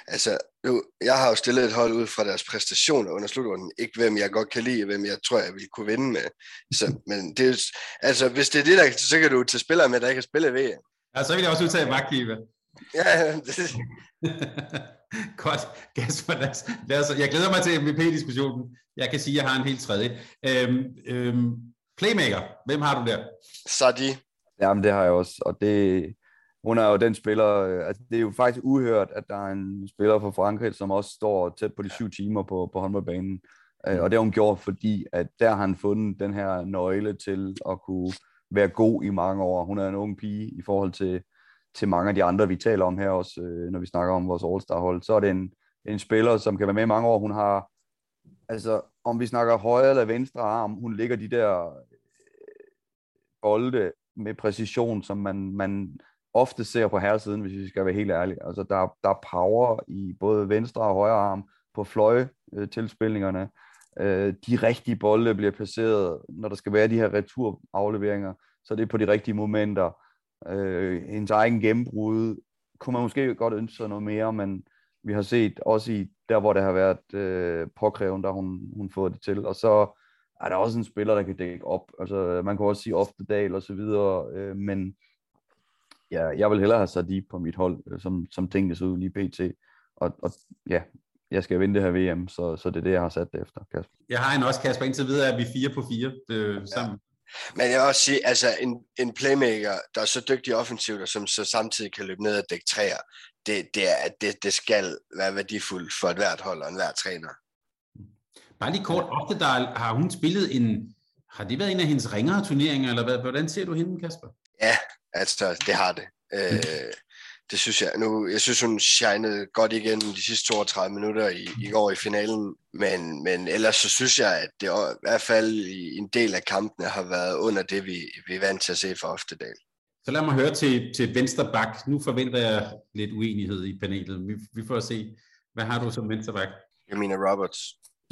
Altså, nu, jeg har jo stillet et hold ud fra deres præstationer under slutrunden. Ikke hvem jeg godt kan lide, hvem jeg tror, jeg vil kunne vinde med. Så, men det er, altså, hvis det er det, der, så kan du til spillere med, der ikke kan spille VM. Ja, så vil jeg også udtage Magtlive. Ja, det... Godt, Kasper, lad os, lad os, jeg glæder mig til MVP-diskussionen. Jeg kan sige, at jeg har en helt tredje. Øhm, øhm, playmaker, hvem har du der? Sadi. Jamen, det har jeg også, og det, hun er jo den spiller, øh, altså det er jo faktisk uhørt, at der er en spiller fra Frankrig, som også står tæt på de syv timer på, på håndboldbanen. Øh, og det har hun gjort, fordi at der har han fundet den her nøgle til at kunne være god i mange år. Hun er en ung pige i forhold til, til mange af de andre, vi taler om her også, øh, når vi snakker om vores All-Star-hold. Så er det en, en spiller, som kan være med i mange år. Hun har, altså om vi snakker højre eller venstre arm, hun ligger de der bolde med præcision, som man, man ofte ser på herresiden, hvis vi skal være helt ærlige. Altså der, der er power i både venstre og højre arm på fløje øh, tilspilningerne. Øh, de rigtige bolde bliver placeret, når der skal være de her returafleveringer, så det er på de rigtige momenter. Øh, hendes egen gennembrud kunne man måske godt ønske sig noget mere, men vi har set også i der, hvor det har været øh, påkræven, der hun, hun fået det til. Og så er der også en spiller, der kan dække op. Altså, man kan også sige Oftedal og så videre, øh, men ja, jeg vil hellere have Sadi på mit hold, øh, som, som tingene så ud lige pt. Og, og ja, jeg skal vinde det her VM, så, så det er det, jeg har sat det efter, Kasper. Jeg har en også, Kasper. Indtil videre er vi fire på fire øh, sammen. Ja. Men jeg vil også sige, altså en, en playmaker, der er så dygtig offensivt, og som så samtidig kan løbe ned og dække træer, det, det, er, det, det skal være værdifuldt for et hvert hold og en hver træner. Bare lige kort, ofte der har hun spillet en, har det været en af hendes ringere turneringer, eller hvad, hvordan ser du hende, Kasper? Ja, altså det har det. Øh, det synes jeg. Nu, jeg synes, hun shinede godt igen de sidste 32 minutter i, i går i finalen, men, men ellers så synes jeg, at det i hvert fald i en del af kampene har været under det, vi, vi er vant til at se for Oftedal. Så lad mig høre til, til venstre bak. Nu forventer jeg lidt uenighed i panelet. Vi, vi får se. Hvad har du som venstre bak? Jeg mener Roberts.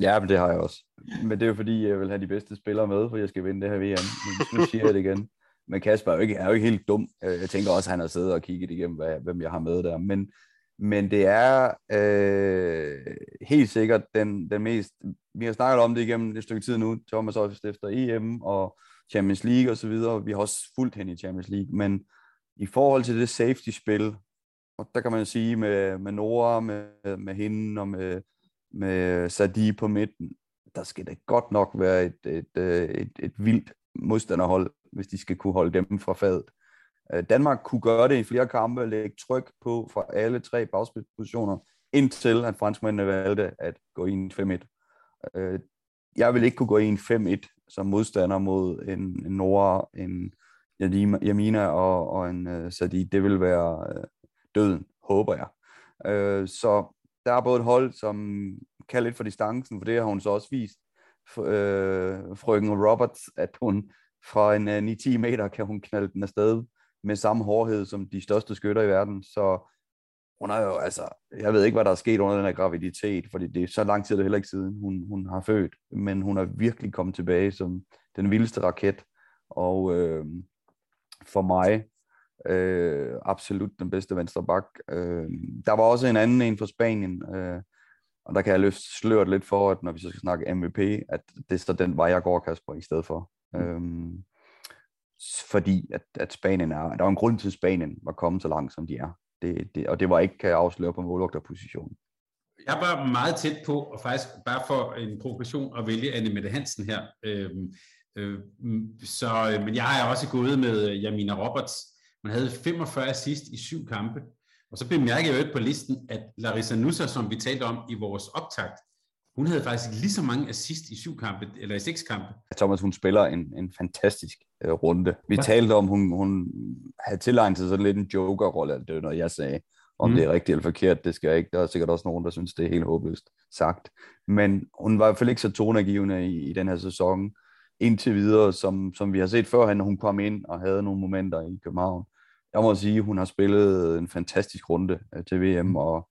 Ja, men det har jeg også. Men det er jo fordi, jeg vil have de bedste spillere med, for jeg skal vinde det her VM. Men nu siger jeg det igen. Men Kasper er jo ikke, er jo ikke helt dum. Øh, jeg tænker også, at han har siddet og kigget igennem, hvad, hvem jeg har med der. Men, men det er øh, helt sikkert den, den mest... Vi har snakket om det igennem et stykke tid nu. Thomas også efter EM og Champions League og så videre. Vi har også fulgt hende i Champions League. Men i forhold til det safety-spil, og der kan man sige med, med Nora, med, med hende og med, med Sadi på midten, der skal det godt nok være et, et, et, et, et vildt modstanderhold, hvis de skal kunne holde dem fra fadet. Øh, Danmark kunne gøre det i flere kampe, lægge tryk på fra alle tre bagspidspositioner, indtil at franskmændene valgte at gå i en 5-1. Øh, jeg vil ikke kunne gå i en 5-1 som modstander mod en, en Nora, en Jamina og, og en uh, Sadi. Det vil være uh, døden, håber jeg. Uh, så der er både et hold, som kan lidt for distancen, for det har hun så også vist. øh, frøken Roberts, at hun fra en øh, 9-10 meter kan hun knalde den afsted med samme hårdhed som de største skytter i verden. Så hun er jo, altså, jeg ved ikke, hvad der er sket under den her graviditet, fordi det er så lang tid, det heller ikke siden, hun, hun har født, men hun er virkelig kommet tilbage som den vildeste raket, og øh, for mig, øh, absolut den bedste venstre bak. Øh, der var også en anden en fra Spanien, øh, og der kan jeg løfte sløret lidt for, at når vi så skal snakke MVP, at det er så den vej, jeg går, Kasper, i stedet for. Mm. Øhm, fordi at, at Spanien er, der er en grund til, at Spanien var kommet så langt, som de er. Det, det, og det var ikke, kan jeg afsløre, på målvogterpositionen. Jeg var meget tæt på, og faktisk bare for en provokation, at vælge Anne Mette Hansen her. Øhm, øh, så, men jeg er også gået med Jamina Roberts. Man havde 45 assist i syv kampe. Og så bemærker jeg jo på listen, at Larissa Nusser, som vi talte om i vores optakt, hun havde faktisk lige så mange assist i syv kampe, eller i seks kampe. Thomas, hun spiller en, en fantastisk uh, runde. Vi Hvad? talte om, hun, hun havde tilegnet sig sådan lidt en joker-rolle, det noget, jeg sagde. Om mm. det er rigtigt eller forkert, det skal jeg ikke. Der er sikkert også nogen, der synes, det er helt håbløst sagt. Men hun var i hvert fald ikke så tonergivende i, i den her sæson indtil videre, som, som vi har set før, når hun kom ind og havde nogle momenter i København. Jeg må sige, hun har spillet en fantastisk runde øh, til VM, og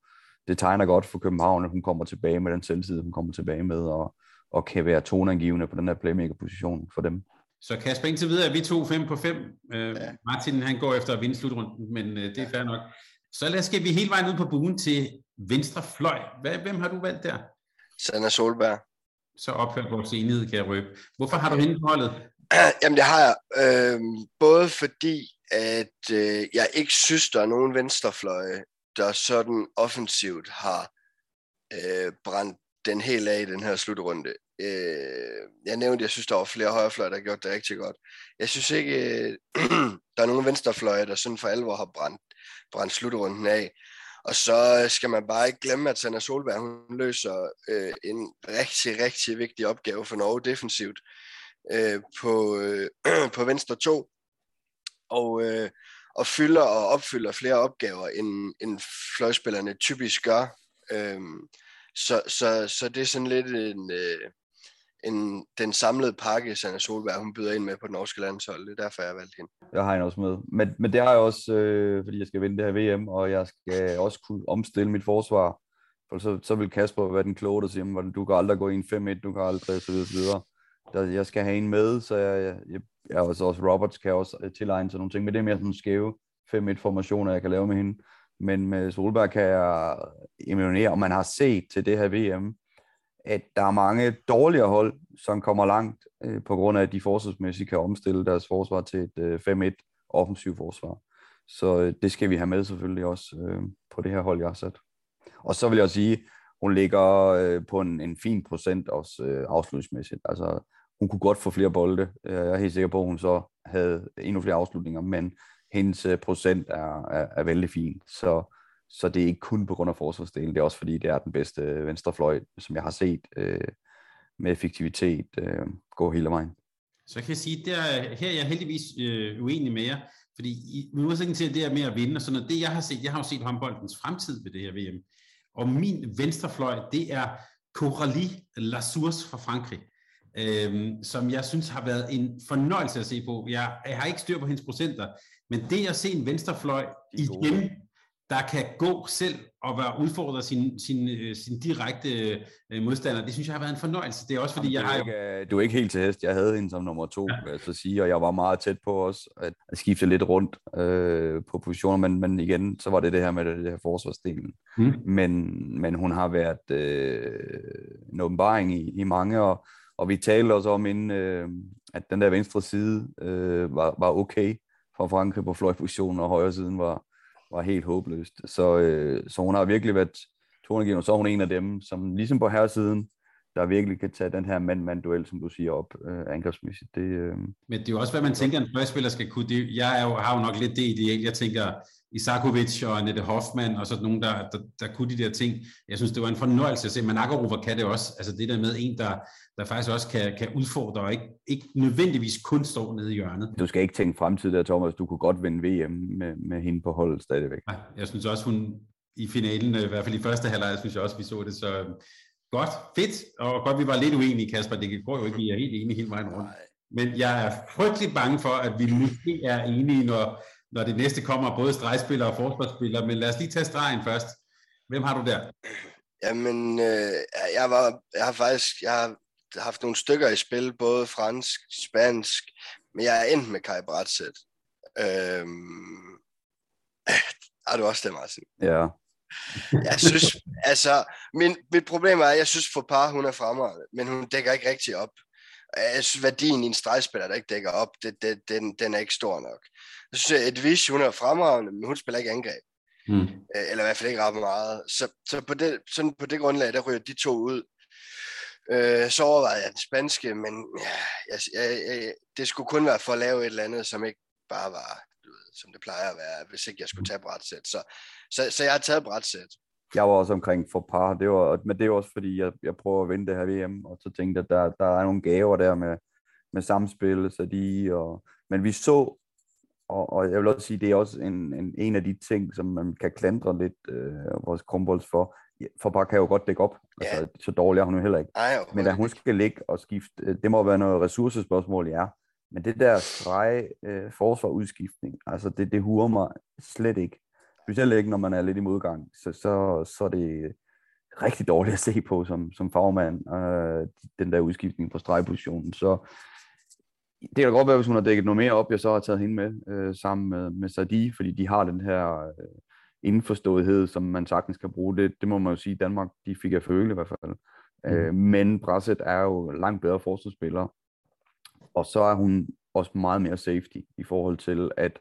det tegner godt for København, at hun kommer tilbage med den selvtid, hun kommer tilbage med, og, og kan være toneangivende på den her playmaker-position for dem. Så Kasper, indtil videre er vi to 5 på 5. Øh, ja. Martin han går efter at vinde slutrunden, men øh, det er fair nok. Så lad os skal vi hele vejen ud på buen til venstre fløj. Hvad, hvem har du valgt der? Sanna Solberg. Så ophørt vores enighed, kan jeg røbe. Hvorfor har du hende på holdet? Jamen det har jeg. Øh, både fordi, at øh, jeg ikke synes, der er nogen venstrefløje, der sådan offensivt har øh, brændt den helt af i den her slutrunde. Øh, jeg nævnte, jeg synes, der var flere højrefløje, der har gjort det rigtig godt. Jeg synes ikke, øh, der er nogen venstrefløje, der sådan for alvor har brændt, brændt slutrunden af. Og så skal man bare ikke glemme, at Sanna Solberg hun løser øh, en rigtig, rigtig vigtig opgave for Norge defensivt øh, på, øh, på venstre 2. Og, øh, og fylder og opfylder flere opgaver, end, end fløjspillerne typisk gør. Øhm, Så, så, så det er sådan lidt en, øh, en, den samlede pakke, Sanna Solberg, hun byder ind med på den norske landshold. Det er derfor, jeg har valgt hende. Jeg har hende også med. Men, men det er jeg også, øh, fordi jeg skal vinde det her VM, og jeg skal også kunne omstille mit forsvar. For så, så vil Kasper være den kloge, der siger, du kan aldrig gå i en 5-1, du kan aldrig, så videre, så videre. Der, jeg skal have en med, så jeg, jeg, jeg også, også Roberts kan også øh, tilegne sig nogle ting, men det er mere sådan skæve 5-1-formationer, jeg kan lave med hende. Men med Solberg kan jeg øh, imponere, og man har set til det her VM, at der er mange dårligere hold, som kommer langt, øh, på grund af, at de forsvarsmæssigt kan omstille deres forsvar til et øh, 5-1 offensiv forsvar. Så øh, det skal vi have med selvfølgelig også øh, på det her hold, jeg har sat. Og så vil jeg sige, hun ligger øh, på en, en fin procent også øh, afslutningsmæssigt. Altså, hun kunne godt få flere bolde. Øh, jeg er helt sikker på, at hun så havde endnu flere afslutninger, men hendes øh, procent er, er, er vældig fin. Så, så det er ikke kun på grund af forsvarsdelen, det er også fordi, det er den bedste venstrefløj, som jeg har set øh, med effektivitet øh, gå hele vejen. Så kan jeg sige, der, her er jeg heldigvis øh, uenig med jer, fordi i modsætning til det her med at vinde og sådan noget, det jeg har set, jeg har jo set håndboldens fremtid ved det her VM, og min venstrefløj, det er Coralie Lassours fra Frankrig, øhm, som jeg synes har været en fornøjelse at se på. Jeg, jeg har ikke styr på hendes procenter, men det at se en venstrefløj igen, der kan gå selv og være udfordret sin, sin, øh, sin direkte øh, modstander, det synes jeg har været en fornøjelse. Det er også fordi, Jamen, jeg har... Ikke, du er ikke helt til hest. Jeg havde hende som nummer to, ja. vil jeg så sige, og jeg var meget tæt på også at, skifte lidt rundt øh, på positioner, men, men igen, så var det det her med det, det her forsvarsdelen. Mm. Men, men hun har været øh, en åbenbaring i, i mange, og, og vi talte også om inden, øh, at den der venstre side øh, var, var okay for Frankrig på fløjpositionen, og højre siden var, var helt håbløst. Så, øh, så hun har virkelig været tonegiver, og så er hun en af dem, som ligesom på herresiden, der virkelig kan tage den her mand-mand-duel, som du siger, op øh, angrebsmæssigt. Det, øh... Men det er jo også, hvad man tænker, en fløjspiller skal kunne. Det, jeg er jo, har jo nok lidt det ideal. Jeg tænker Isakovic og Annette Hoffmann og sådan nogen, der, der, der kunne de der ting. Jeg synes, det var en fornøjelse at se. Men Akkerhofer kan det også. Altså det der med en, der, der faktisk også kan, kan udfordre og ikke, ikke nødvendigvis kun stå nede i hjørnet. Du skal ikke tænke fremtid der, Thomas. Du kunne godt vinde VM med, med hende på holdet stadigvæk. Nej, jeg synes også, hun i finalen, i hvert fald i første halvleg, synes jeg også, vi så det. Så godt, fedt. Og godt, vi var lidt uenige, Kasper. Det går jo ikke, vi er helt enige hele vejen rundt. Men jeg er frygtelig bange for, at vi måske er enige, når, når det næste kommer, både stregspillere og forsvarsspillere. Men lad os lige tage stregen først. Hvem har du der? Jamen, øh, jeg, var, jeg har faktisk jeg har haft nogle stykker i spil, både fransk, spansk, men jeg er endt med Kai Bratseth. Øhm, har du også det, Martin? Ja. Jeg synes, altså, min, mit problem er, at jeg synes, for par, hun er fremragende, men hun dækker ikke rigtig op. Jeg synes, værdien i en stregspiller, der ikke dækker op, det, det, den, den er ikke stor nok. Jeg synes, at Edwish, hun er fremragende, men hun spiller ikke angreb. Mm. Eller i hvert fald ikke ret meget. Så, så på, det, sådan på det grundlag, der ryger de to ud. Øh, så overvejede jeg den spanske, men ja, jeg, jeg, jeg, det skulle kun være for at lave et eller andet, som ikke bare var, du ved, som det plejer at være, hvis ikke jeg skulle tage brætsæt. Så, så, så jeg har taget brætsæt. Jeg var også omkring for par, det var, men det er også fordi, jeg, jeg prøver at vinde det her VM, og så tænkte jeg, at der, der er nogle gaver der med, med samspil, så de, og, men vi så, og, og jeg vil også sige, det er også en, en, en af de ting, som man kan klandre lidt øh, vores krumbolds for, for bare kan jo godt dække op. Ja. Altså, så dårlig er hun jo heller ikke. Ej, Men at hun skal ligge og skifte, det må være noget ressourcespørgsmål, ja. Men det der strege øh, forsvarudskiftning, altså det, det huer mig slet ikke. Specielt ikke, når man er lidt i modgang. Så, så, så er det rigtig dårligt at se på som, som fagmand, øh, den der udskiftning på stregpositionen. Så det kan godt være, hvis hun har dækket noget mere op, jeg så har taget hende med øh, sammen med, med Sadi, fordi de har den her øh, indforståethed, som man sagtens kan bruge. Det, det må man jo sige, Danmark de fik at føle i hvert fald. Mm. Øh, men Brasset er jo langt bedre forsvarsspiller, og så er hun også meget mere safety i forhold til, at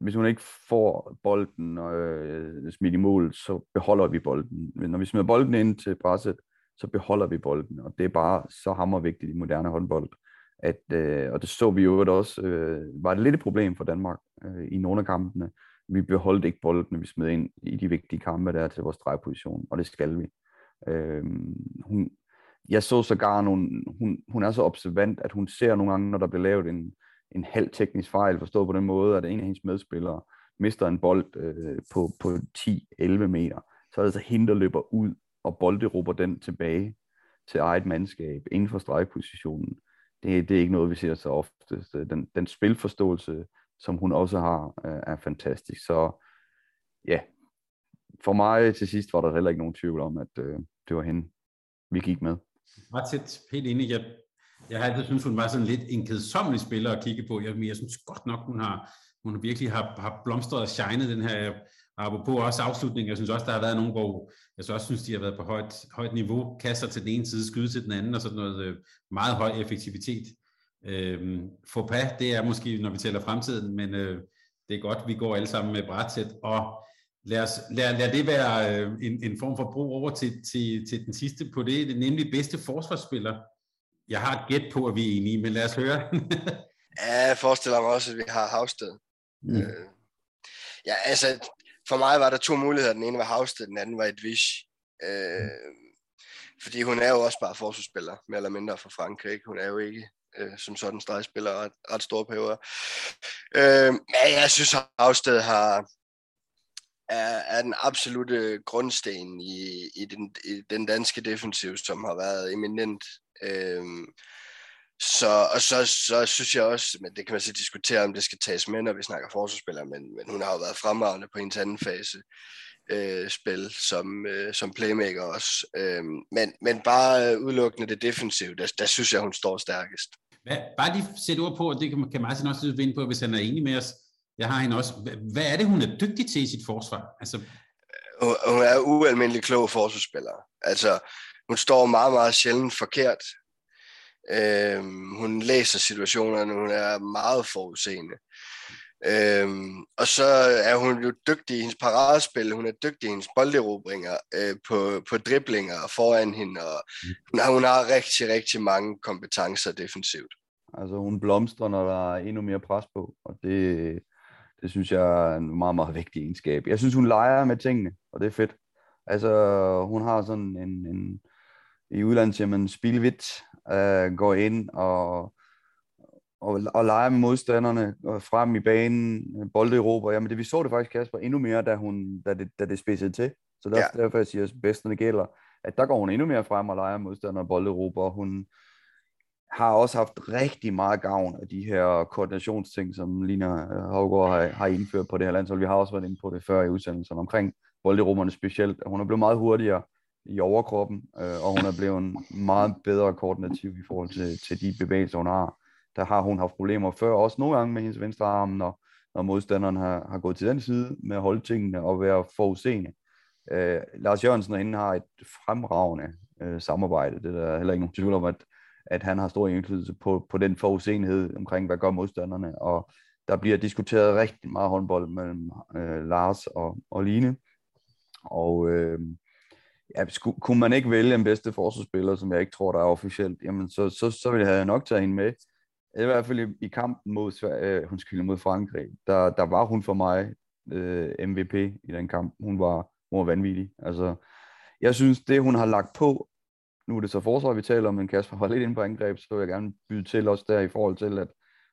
hvis hun ikke får bolden øh, smidt i mål, så beholder vi bolden. Men når vi smider bolden ind til presset, så beholder vi bolden, og det er bare så hammervigtigt i moderne håndbold. At, øh, og det så vi jo også, øh, var det lidt et problem for Danmark øh, i nogle af kampene, vi beholdt ikke bolden, vi smed ind i de vigtige kampe, der er til vores drejposition, og det skal vi. Øh, hun, jeg så sågar nogle, hun, hun er så observant, at hun ser nogle gange, når der bliver lavet en, en halv teknisk fejl, forstået på den måde, at en af hendes medspillere mister en bold øh, på, på 10-11 meter, så er det så hende, der løber ud og bolderober den tilbage til eget mandskab inden for stregpositionen, det, det er ikke noget, vi ser så ofte. Den, den spilforståelse, som hun også har, øh, er fantastisk. Så ja, for mig til sidst var der heller ikke nogen tvivl om, at øh, det var hende, vi gik med. Ret tæt, helt enig. Jeg, jeg har altid syntes, hun var sådan lidt en kedsommelig spiller at kigge på. Jeg, jeg synes godt nok, hun har, hun virkelig har, har blomstret og shinet den her, på også afslutningen, Jeg synes også, der har været nogle, hvor jeg så også synes, de har været på højt, højt niveau, kaster til den ene side, skyde til den anden, og sådan noget øh, meget høj effektivitet. Øh, Fauxpas, det er måske, når vi tæller fremtiden, men øh, det er godt, vi går alle sammen med brætsæt, og lad, os, lad, lad det være øh, en, en form for brug over til, til, til den sidste på det, det nemlig bedste forsvarsspiller. Jeg har et gæt på, at vi er enige, men lad os høre. ja, jeg forestiller mig også, at vi har Havsted. Mm. Øh, ja, altså, for mig var der to muligheder. Den ene var Havsted, den anden var Edwish. Øh, mm. Fordi hun er jo også bare forsvarsspiller, mere eller mindre for Frankrig. Hun er jo ikke øh, som sådan stregspiller ret, ret store perioder. Øh, men jeg synes, Havsted har, er, er den absolute grundsten i, i, den, i den danske defensiv, som har været eminent. Øhm, så, og så, så synes jeg også, men det kan man så diskutere, om det skal tages med, når vi snakker forsvarsspillere, men, men hun har jo været fremragende på en anden fase øh, spil som, øh, som playmaker også. Øhm, men, men bare øh, udelukkende det defensive, der, der synes jeg, hun står stærkest. Hvad, bare lige sætte ord på, og det kan, kan Martin også vinde på, hvis han er enig med os. Jeg har hende også. Hvad er det, hun er dygtig til i sit forsvar? Altså... Hun er ualmindelig klog forsvarsspiller. Altså, hun står meget, meget sjældent forkert. Øhm, hun læser situationerne, hun er meget forudseende. Øhm, og så er hun jo dygtig i hendes paradespil, hun er dygtig i hendes bolderobringer øh, på, på driblinger foran hende, og hun har, hun har rigtig, rigtig mange kompetencer defensivt. Altså hun blomstrer, når der er endnu mere pres på, og det, det synes jeg er en meget, meget vigtig egenskab. Jeg synes, hun leger med tingene, og det er fedt. Altså, hun har sådan en, en i udlandet siger man spilvidt, øh, går ind og, og, og leger med modstanderne og frem i banen, bolderober. Jamen, det, vi så det faktisk, Kasper, endnu mere, da, hun, da, det, da det spidsede til. Så der, ja. derfor jeg siger, bedst når det gælder, at der går hun endnu mere frem og leger modstandere og bolderober. Hun, har også haft rigtig meget gavn af de her koordinationsting, som Lina øh, Havgård har, har indført på det her landshold. Vi har også været inde på det før i udsendelsen omkring bolderummerne specielt. Hun er blevet meget hurtigere i overkroppen, øh, og hun er blevet meget bedre koordinativ i forhold til, til de bevægelser, hun har. Der har hun haft problemer før, også nogle gange med hendes venstre arm, når, når modstanderen har, har gået til den side med at holde tingene og være forudseende. Øh, Lars Jørgensen og hende har et fremragende øh, samarbejde. Det er der heller ikke nogen tvivl om, at at han har stor indflydelse på, på den forudsenhed omkring, hvad gør modstanderne, og der bliver diskuteret rigtig meget håndbold mellem øh, Lars og, og Line, og øh, ja, skulle, kunne man ikke vælge en bedste forsvarsspiller, som jeg ikke tror, der er officielt, jamen så, så, så ville jeg nok tage hende med. I hvert fald i, i kampen mod, øh, undskyld, mod Frankrig, der, der var hun for mig øh, MVP i den kamp. Hun var, hun var vanvittig. Altså, jeg synes, det hun har lagt på nu er det så forsvar, vi taler om, men Kasper var lidt inde på angreb, så vil jeg gerne byde til også der i forhold til, at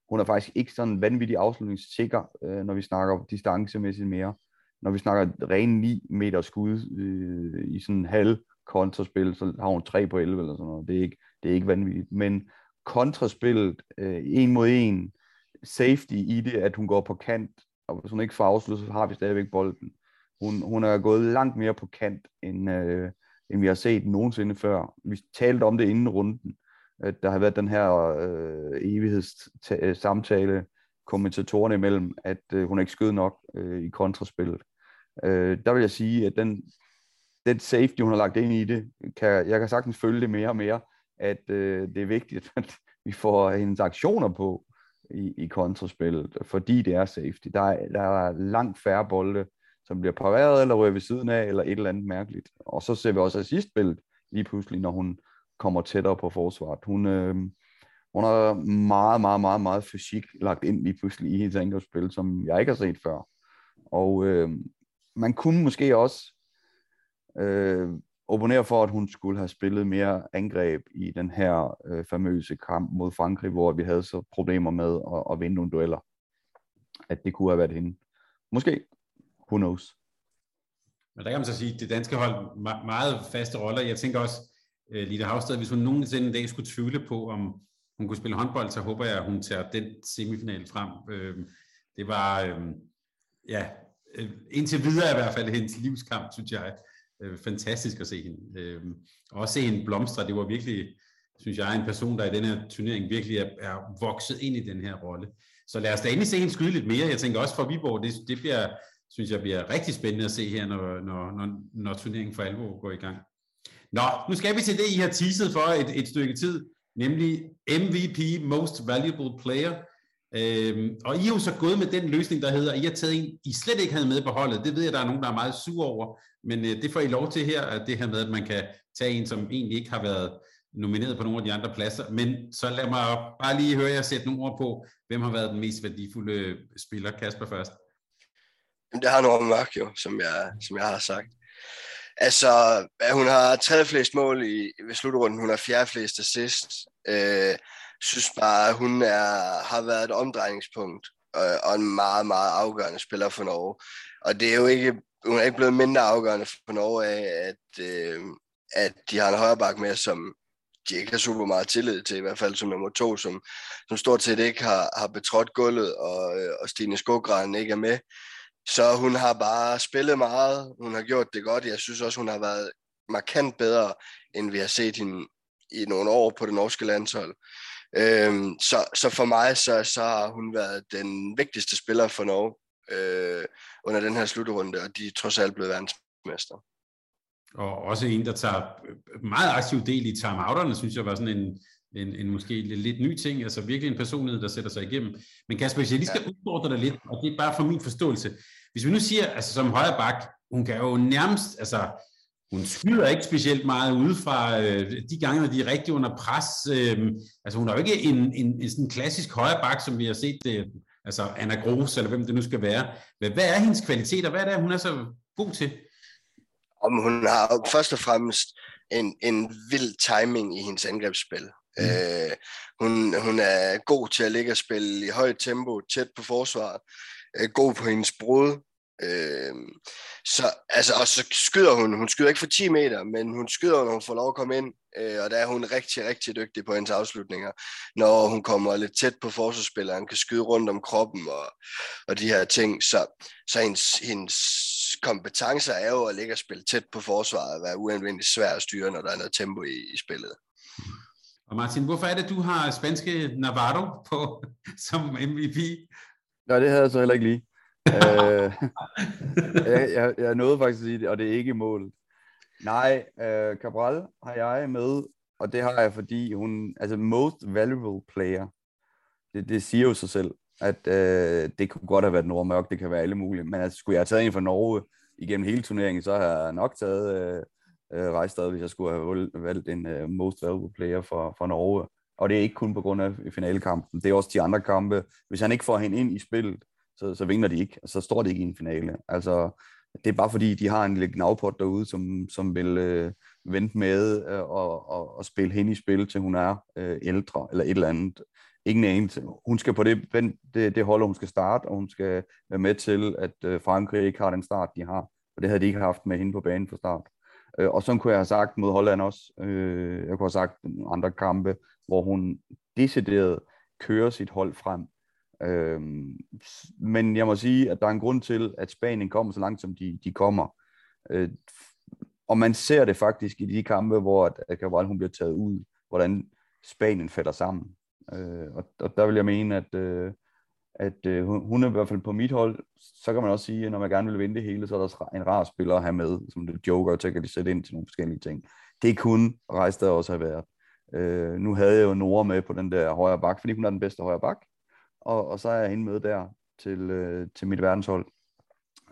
hun er faktisk ikke sådan vanvittig afslutningssikker, øh, når vi snakker distancemæssigt mere. Når vi snakker ren 9 meter skud øh, i sådan en halv kontraspil, så har hun 3 på 11 eller sådan noget. Det er ikke, det er ikke vanvittigt. Men kontraspillet, øh, en mod en, safety i det, at hun går på kant, og hvis hun ikke får afsluttet, så har vi stadigvæk bolden. Hun, hun er gået langt mere på kant, end, øh, end vi har set nogensinde før. Vi talte om det inden runden, at der har været den her øh, evighedssamtale øh, kommentatorerne imellem, at øh, hun ikke skød nok øh, i kontraspillet. Øh, der vil jeg sige, at den, den safety, hun har lagt ind i det, kan, jeg kan sagtens følge det mere og mere, at øh, det er vigtigt, at vi får hendes aktioner på i, i kontraspillet, fordi det er safety. Der er, der er langt færre bolde, som bliver pareret eller rører ved siden af, eller et eller andet mærkeligt. Og så ser vi også assistbilledet lige pludselig, når hun kommer tættere på forsvaret. Hun, øh, hun har meget, meget, meget, meget fysik lagt ind lige pludselig i hendes angrebsspil, som jeg ikke har set før. Og øh, man kunne måske også øh, opponere for, at hun skulle have spillet mere angreb i den her øh, famøse kamp mod Frankrig, hvor vi havde så problemer med at, at vinde nogle dueller. At det kunne have været hende. Måske who knows? Men der kan man så sige, at det danske hold meget faste roller. Jeg tænker også, øh, Lita Havsted, hvis hun nogensinde en dag skulle tvivle på, om hun kunne spille håndbold, så håber jeg, at hun tager den semifinal frem. Øhm, det var, øhm, ja, øh, indtil videre i hvert fald hendes livskamp, synes jeg. Øh, fantastisk at se hende. Øhm, og også se hende blomstre. Det var virkelig, synes jeg, en person, der i den her turnering virkelig er, er vokset ind i den her rolle. Så lad os da endelig se hende skyde lidt mere. Jeg tænker også for Viborg, det, det bliver, synes jeg bliver rigtig spændende at se her, når, når, når, når turneringen for alvor går i gang. Nå, nu skal vi til det, I har teaset for et, et stykke tid, nemlig MVP, Most Valuable Player. Øhm, og I er jo så gået med den løsning, der hedder, at I har taget en, I slet ikke havde med på holdet. Det ved jeg, der er nogen, der er meget sur over, men øh, det får I lov til her, at det her med, at man kan tage en, som egentlig ikke har været nomineret på nogle af de andre pladser. Men så lad mig bare lige høre jer sætte nogle ord på, hvem har været den mest værdifulde spiller. Kasper først. Det har Nora Mørk jo, som jeg, som jeg har sagt. Altså, hun har tredje flest mål i, ved slutrunden, hun har fjerde flest assist. Øh, synes bare, at hun er, har været et omdrejningspunkt og, og en meget, meget afgørende spiller for Norge. Og det er jo ikke, hun er ikke blevet mindre afgørende for Norge af, at, øh, at de har en højre bak med, som de ikke har super meget tillid til, i hvert fald som nummer to, som, som stort set ikke har, har betrådt gulvet, og, øh, og Stine Skogran ikke er med. Så hun har bare spillet meget, hun har gjort det godt. Jeg synes også, hun har været markant bedre, end vi har set hende i nogle år på det norske landshold. Øhm, så, så for mig, så, så har hun været den vigtigste spiller for Norge øh, under den her slutrunde, og de er trods alt blevet verdensmester. Og også en, der tager meget aktiv del i timeouterne, synes jeg var sådan en, en, en måske lidt, lidt ny ting, altså virkelig en personlighed, der sætter sig igennem. Men Kasper, hvis jeg lige skal ja. udfordre dig lidt, og det er bare for min forståelse. Hvis vi nu siger, altså som højre bak, hun kan jo nærmest, altså hun skyder ikke specielt meget udefra øh, de gange, når de er rigtig under pres. Øh, altså hun er jo ikke en, en, en sådan klassisk højre bak, som vi har set det, øh, altså Anna Gros, eller hvem det nu skal være. Hvad, hvad er hendes kvaliteter? Hvad er det, hun er så god til? Om hun har først og fremmest en, en vild timing i hendes angrebsspil. Mm. Øh, hun, hun er god til at ligge og spille i højt tempo, tæt på forsvaret, øh, god på hendes brud. Øh, så, altså, og så skyder hun, hun skyder ikke for 10 meter, men hun skyder, når hun får lov at komme ind, øh, og der er hun rigtig, rigtig dygtig på hendes afslutninger, når hun kommer lidt tæt på forsvarsspilleren, kan skyde rundt om kroppen og, og de her ting, så, så hendes, hendes kompetencer er jo at ligge og spille tæt på forsvaret, og være uanvendigt svært at styre, når der er noget tempo i, i spillet. Og Martin, hvorfor er det, du har spanske Navarro på som MVP? Nej, det havde jeg så heller ikke lige. øh, jeg, jeg, jeg nåede faktisk at sige det, og det er ikke målet. Nej, øh, Cabral har jeg med, og det har jeg, fordi hun, altså most valuable player, det, det siger jo sig selv, at øh, det kunne godt have været Nordmørk, det kan være alle mulige, men altså, skulle jeg have taget en fra Norge igennem hele turneringen, så har jeg nok taget øh, øh, Rejstad, hvis jeg skulle have valgt en uh, most valuable player for, for Norge. Og det er ikke kun på grund af finalekampen, det er også de andre kampe. Hvis han ikke får hende ind i spillet, så, så vinder de ikke, og så står det ikke i en finale. Altså, det er bare fordi, de har en lille gnavpot derude, som, som vil øh, vente med øh, og, og, og spille hende i spil, til hun er øh, ældre, eller et eller andet. Ingen anelse. Hun skal på det, det, det hold, hun skal starte, og hun skal være med til, at øh, Frankrig ikke har den start, de har. Og det havde de ikke haft med hende på banen fra start. Øh, og så kunne jeg have sagt mod Holland også. Øh, jeg kunne have sagt andre kampe, hvor hun decideret kører sit hold frem. Øhm, men jeg må sige, at der er en grund til, at Spanien kommer så langt, som de, de kommer. Øh, og man ser det faktisk i de kampe, hvor at Cabral hun bliver taget ud, hvordan Spanien falder sammen. Øh, og, og der vil jeg mene, at, øh, at øh, hun er i hvert fald på mit hold. Så kan man også sige, at når man gerne vil vinde det hele, så er der en rar spiller at have med, som det joker, så kan de sætte ind til nogle forskellige ting. Det kunne Rejstad også have været. Øh, nu havde jeg jo Nora med på den der højre bak, fordi hun er den bedste højre bak og, og så er jeg hende med der til, øh, til mit verdenshold.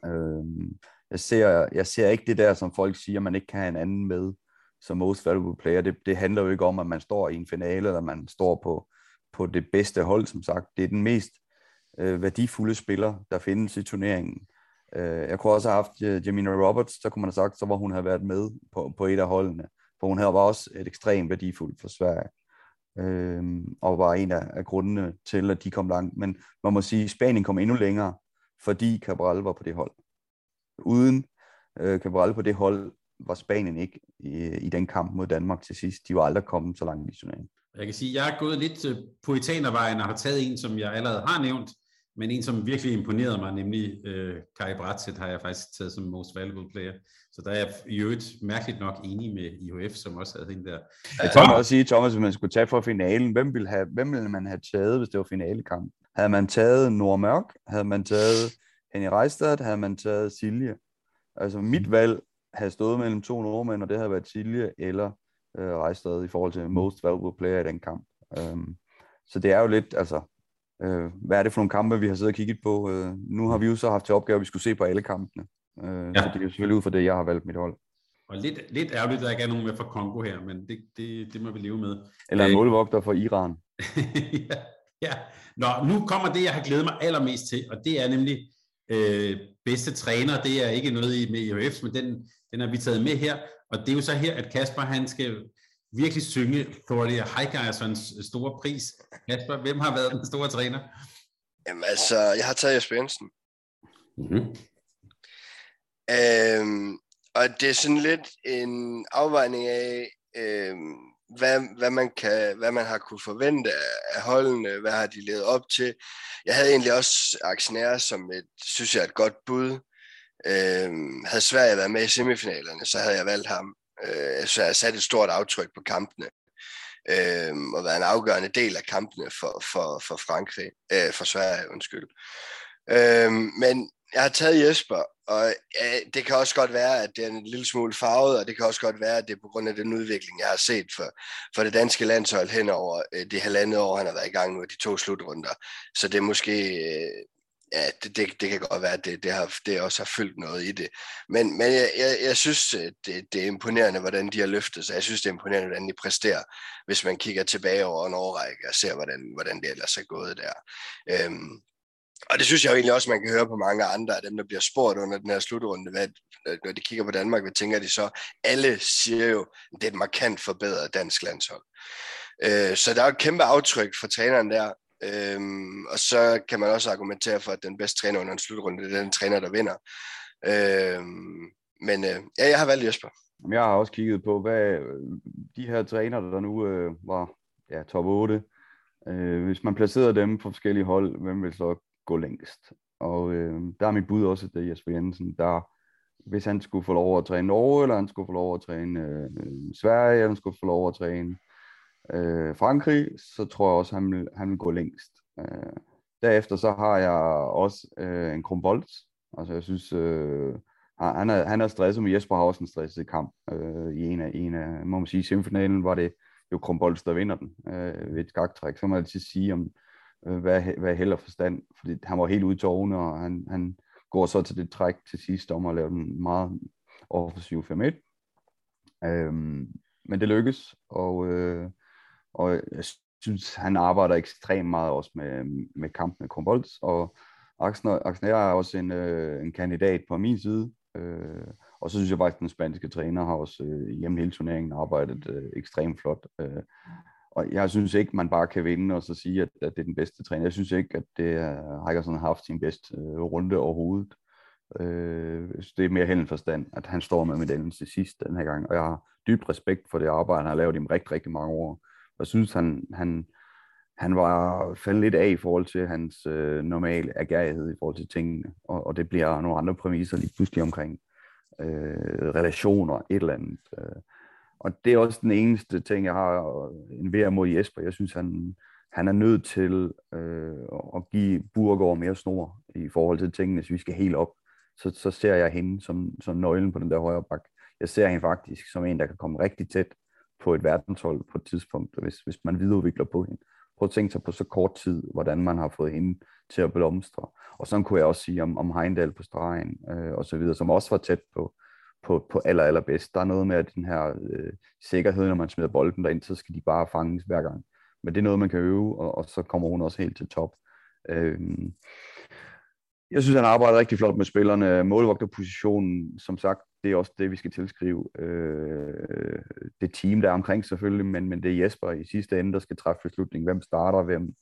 Øh, jeg, ser, jeg ser ikke det der, som folk siger, man ikke kan have en anden med som most valuable player. Det, det handler jo ikke om, at man står i en finale, eller man står på, på det bedste hold, som sagt. Det er den mest øh, værdifulde spiller, der findes i turneringen. Øh, jeg kunne også have haft øh, Jamina Roberts, så kunne man have sagt, så var hun have været med på, på et af holdene. For hun havde var også et ekstremt værdifuldt for Sverige øh, og var en af, af grundene til, at de kom langt. Men man må sige, at Spanien kom endnu længere, fordi Cabral var på det hold. Uden øh, Cabral på det hold, var Spanien ikke i, i den kamp mod Danmark til sidst. De var aldrig kommet så langt i turneringen. Jeg kan sige, at jeg er gået lidt øh, på etanervejen og har taget en, som jeg allerede har nævnt, men en, som virkelig imponerede mig, nemlig øh, Kai Bratzett, har jeg faktisk taget som most valuable player. Så der er jeg i øvrigt mærkeligt nok enig med IHF, som også havde den der. Jeg kan også sige, Thomas, hvis man skulle tage for finalen, hvem ville, have, hvem ville man have taget, hvis det var finalekamp? Havde man taget Nordmørk? Havde man taget Henny Reistad? Havde man taget Silje? Altså mit valg havde stået mellem to nordmænd, og det havde været Silje eller øh, Reistad i forhold til most valuable player i den kamp. Um, så det er jo lidt, altså, øh, hvad er det for nogle kampe, vi har siddet og kigget på? Øh, nu har vi jo så haft til opgave, at vi skulle se på alle kampene. Øh, ja. Så det er jo selvfølgelig ud fra det, jeg har valgt mit hold. Og lidt, lidt ærgerligt, at der ikke er nogen med fra Kongo her, men det, det, det må vi leve med. Eller en øh, målvogter fra Iran. ja, ja. Nå, nu kommer det, jeg har glædet mig allermest til, og det er nemlig øh, bedste træner. Det er ikke noget i med IHF, men den, den har vi taget med her. Og det er jo så her, at Kasper han skal virkelig synge Thordy Heigersons store pris. Kasper, hvem har været den store træner? Jamen altså, jeg har taget Jesper Jensen. Mm-hmm. Øhm, og det er sådan lidt en afvejning af, øhm, hvad, hvad, man kan, hvad man har kunne forvente af holdene, hvad har de levet op til. Jeg havde egentlig også aktionærer som et, synes jeg, et godt bud. Øhm, havde Sverige været med i semifinalerne, så havde jeg valgt ham. Øh, så jeg sat et stort aftryk på kampene. Øh, og været en afgørende del af kampene for, for, for Frankrig, øh, for Sverige, undskyld. Øh, men jeg har taget Jesper, og ja, det kan også godt være, at det er en lille smule farvet, og det kan også godt være, at det er på grund af den udvikling, jeg har set for, for det danske landshold hen over øh, det halvandet år, han har været i gang med de to slutrunder. Så det er måske, øh, ja, det, det, det kan godt være, at det, det, har, det også har fyldt noget i det. Men, men jeg, jeg, jeg synes, øh, det, det er imponerende, hvordan de har løftet sig. Jeg synes, det er imponerende, hvordan de præsterer, hvis man kigger tilbage over en årrække og ser, hvordan, hvordan det ellers er gået der. Øhm, og det synes jeg jo egentlig også, man kan høre på mange andre af dem, der bliver spurgt under den her slutrunde, hvad, øh, når de kigger på Danmark, hvad tænker de så? Alle siger jo, at det er et markant forbedret dansk landshold. Øh, så der er et kæmpe aftryk for træneren der, øhm, og så kan man også argumentere for, at den bedste træner under en slutrunde, det er den træner, der vinder. Øhm, men øh, ja, jeg har valgt Jesper. Jeg har også kigget på, hvad de her træner, der nu øh, var ja, top 8, øh, hvis man placerede dem på forskellige hold, hvem vil så gå længst. Og øh, der er mit bud også, det er Jesper Jensen, der hvis han skulle få lov at træne Norge, eller han skulle få lov at træne øh, Sverige, eller han skulle få lov at træne øh, Frankrig, så tror jeg også, at han vil, han vil gå længst. Øh, derefter så har jeg også øh, en Krumboldt. Altså jeg synes, øh, han, er, han er stresset, men Jesper har også en stresset kamp. Øh, I en af, en af, må man sige, semifinalen var det jo Krumboldt, der vinder den øh, ved et skaktræk. Så må jeg altid sige, om, Øh, hvad, hvad, held heller forstand, fordi han var helt ude i tårne, og han, han går så til det træk til sidst om at lave den meget offensiv 5-1. Øhm, men det lykkes, og, øh, og jeg synes, han arbejder ekstremt meget også med, med kampen med Krumboldt, og Axner, er også en, øh, en kandidat på min side, øh, og så synes jeg faktisk, at den spanske træner har også øh, hjemme hele turneringen arbejdet øh, ekstremt flot. Øh, og jeg synes ikke, man bare kan vinde og så sige, at, at det er den bedste træner. Jeg synes ikke, at det er, Heikersen har haft sin bedste øh, runde overhovedet. Øh, det er mere held forstand, at han står med medaljen til sidst den her gang. Og jeg har dyb respekt for det arbejde, han har lavet i rigtig, rigtig mange år. Jeg synes, han, han, han var faldet lidt af i forhold til hans øh, normale agerighed i forhold til tingene. Og, og det bliver nogle andre præmisser lige pludselig omkring øh, relationer, et eller andet. Øh. Og det er også den eneste ting, jeg har øh, en vær mod Jesper. Jeg synes, han, han er nødt til øh, at give Burgård mere snor i forhold til tingene, hvis vi skal helt op. Så, så ser jeg hende som, som nøglen på den der højre bak. Jeg ser hende faktisk som en, der kan komme rigtig tæt på et verdenshold på et tidspunkt, hvis, hvis man videreudvikler på hende. Prøv at tænke sig på så kort tid, hvordan man har fået hende til at blomstre. Og så kunne jeg også sige om, om Heindal på stregen, øh, og så videre, som også var tæt på, på, på aller, aller bedst. Der er noget med, at den her øh, sikkerhed, når man smider bolden derind, så skal de bare fanges hver gang. Men det er noget, man kan øve, og, og så kommer hun også helt til top. Øh, jeg synes, han arbejder rigtig flot med spillerne. Målvogterpositionen, som sagt, det er også det, vi skal tilskrive øh, det team, der er omkring selvfølgelig, men, men det er Jesper i sidste ende, der skal træffe beslutningen. Hvem starter, hvem,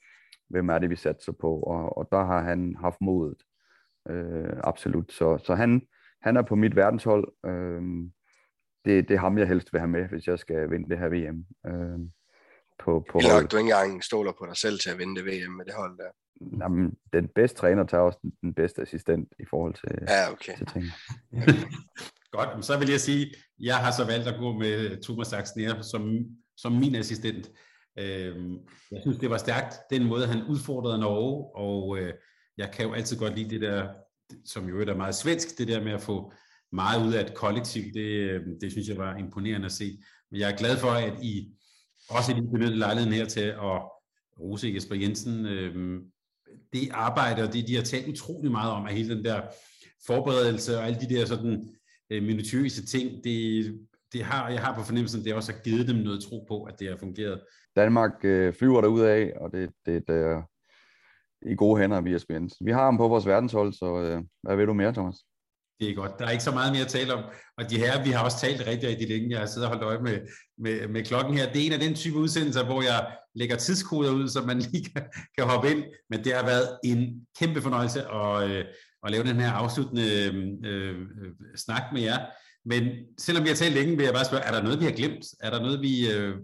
hvem er det, vi satser på? Og, og der har han haft modet, øh, absolut. Så, så han, han er på mit verdenshold. Øh, det, det er ham, jeg helst vil have med, hvis jeg skal vinde det her VM. Øh, på, på Helt nok, du ikke engang stoler på dig selv til at vinde det VM med det hold der. Jamen, den bedste træner tager også den, den bedste assistent i forhold til, Ja, okay. til træner. Godt, men så vil jeg sige, jeg har så valgt at gå med Thomas Axner som, som min assistent. Øhm, jeg synes, det var stærkt, den måde, han udfordrede Norge, og øh, jeg kan jo altid godt lide det der, som jo er meget svensk, det der med at få meget ud af et kollektiv, det, øh, det synes jeg var imponerende at se. Men jeg er glad for, at I også lige benyttede lejligheden her til at rose Jesper Jensen. Øh, det arbejde, og det de har talt utrolig meget om, at hele den der forberedelse og alle de der sådan øh, minutiøse ting, det, det har, jeg har på fornemmelsen, det også har givet dem noget tro på, at det har fungeret. Danmark øh, flyver derud af, og det, det, det er øh, i gode hænder via Jensen. Vi har ham på vores verdenshold, så øh, hvad vil du mere, Thomas? Det er godt. Der er ikke så meget mere at tale om. Og de her, vi har også talt rigtig, rigtig længe. Jeg har siddet og holdt øje med, med, med klokken her. Det er en af den type udsendelser, hvor jeg lægger tidskoder ud, så man lige kan, kan hoppe ind. Men det har været en kæmpe fornøjelse at, øh, at lave den her afsluttende øh, øh, snak med jer. Men selvom vi har talt længe, vil jeg bare spørge, er der noget, vi har glemt? Er der noget, vi, øh,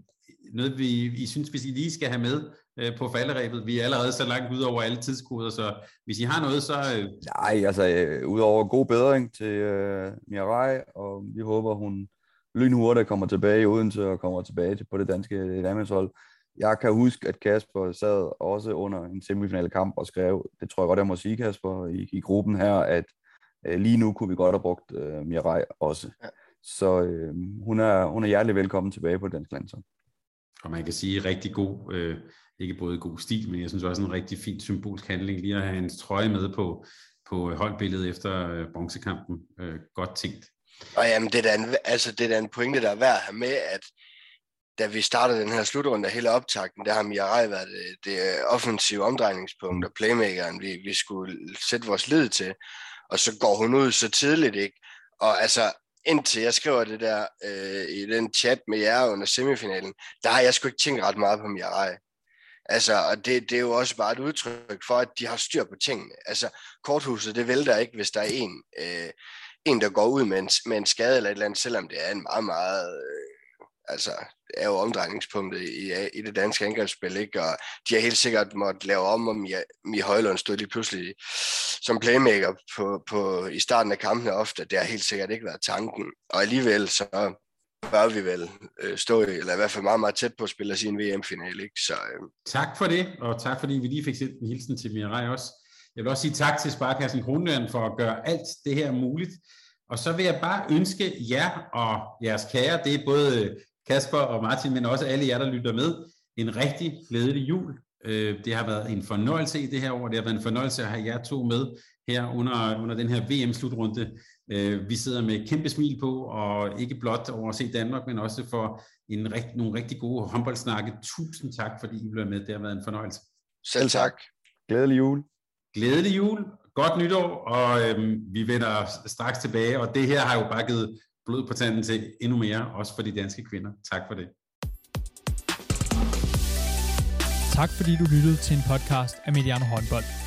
noget, vi I synes, vi lige skal have med øh, på falderæbet? Vi er allerede så langt ud over alle tidskoder, så hvis I har noget, så... Øh... Nej, altså øh, udover god bedring til øh, Mirai, og vi håber, hun lynhurtigt kommer tilbage i Odense og kommer tilbage til på det danske landshold. Jeg kan huske, at Kasper sad også under en semifinale kamp og skrev, det tror jeg godt, jeg må sige, Kasper, i, i gruppen her, at øh, lige nu kunne vi godt have brugt øh, Mirai også. Ja. Så øh, hun, er, hun er hjertelig velkommen tilbage på det danske landshold. Og man kan sige rigtig god, øh, ikke både god stil, men jeg synes også en rigtig fin symbolsk handling, lige at have hans trøje med på, på øh, holdbilledet efter øh, bronzekampen. Øh, godt tænkt. Og jamen, det er, en, altså, det er da en pointe, der er værd at have med, at da vi startede den her slutrunde af hele optakten, der har Mirai været øh, det, det offensive omdrejningspunkt og playmakeren, vi, vi skulle sætte vores lid til. Og så går hun ud så tidligt, ikke? Og altså, indtil jeg skriver det der øh, i den chat med jer under semifinalen, der har jeg sgu ikke tænkt ret meget på Mirai. Altså, og det, det er jo også bare et udtryk for, at de har styr på tingene. Altså, korthuset, det vælter ikke, hvis der er en, øh, en der går ud med en, med en skade eller et eller andet, selvom det er en meget, meget... Øh, altså, er jo omdrejningspunktet i, i det danske angrebsspil, ikke? og de har helt sikkert måtte lave om, om Mi Højlund stod lige pludselig som playmaker på, på, i starten af kampene ofte. Det har helt sikkert ikke været tanken, og alligevel så bør vi vel øh, stå, i, eller i hvert fald meget, meget tæt på at spille sin VM-finale. Ikke? Så, øh. Tak for det, og tak fordi vi lige fik sendt en hilsen til Mirai også. Jeg vil også sige tak til Sparkassen Kronland for at gøre alt det her muligt. Og så vil jeg bare ønske jer og jeres kære, det er både Kasper og Martin, men også alle jer, der lytter med, en rigtig glædelig jul. Øh, det har været en fornøjelse i det her år. Det har været en fornøjelse at have jer to med her under, under den her VM-slutrunde. Øh, vi sidder med kæmpe smil på, og ikke blot over at se Danmark, men også for en rigt, nogle rigtig gode håndboldsnakke. Tusind tak, fordi I blev med. Det har været en fornøjelse. Selv tak. Glædelig jul. Glædelig jul. Godt nytår, og øhm, vi vender straks tilbage. Og det her har jo bare givet blod på tanden til endnu mere, også for de danske kvinder. Tak for det. Tak fordi du lyttede til en podcast af Mediano Håndbold.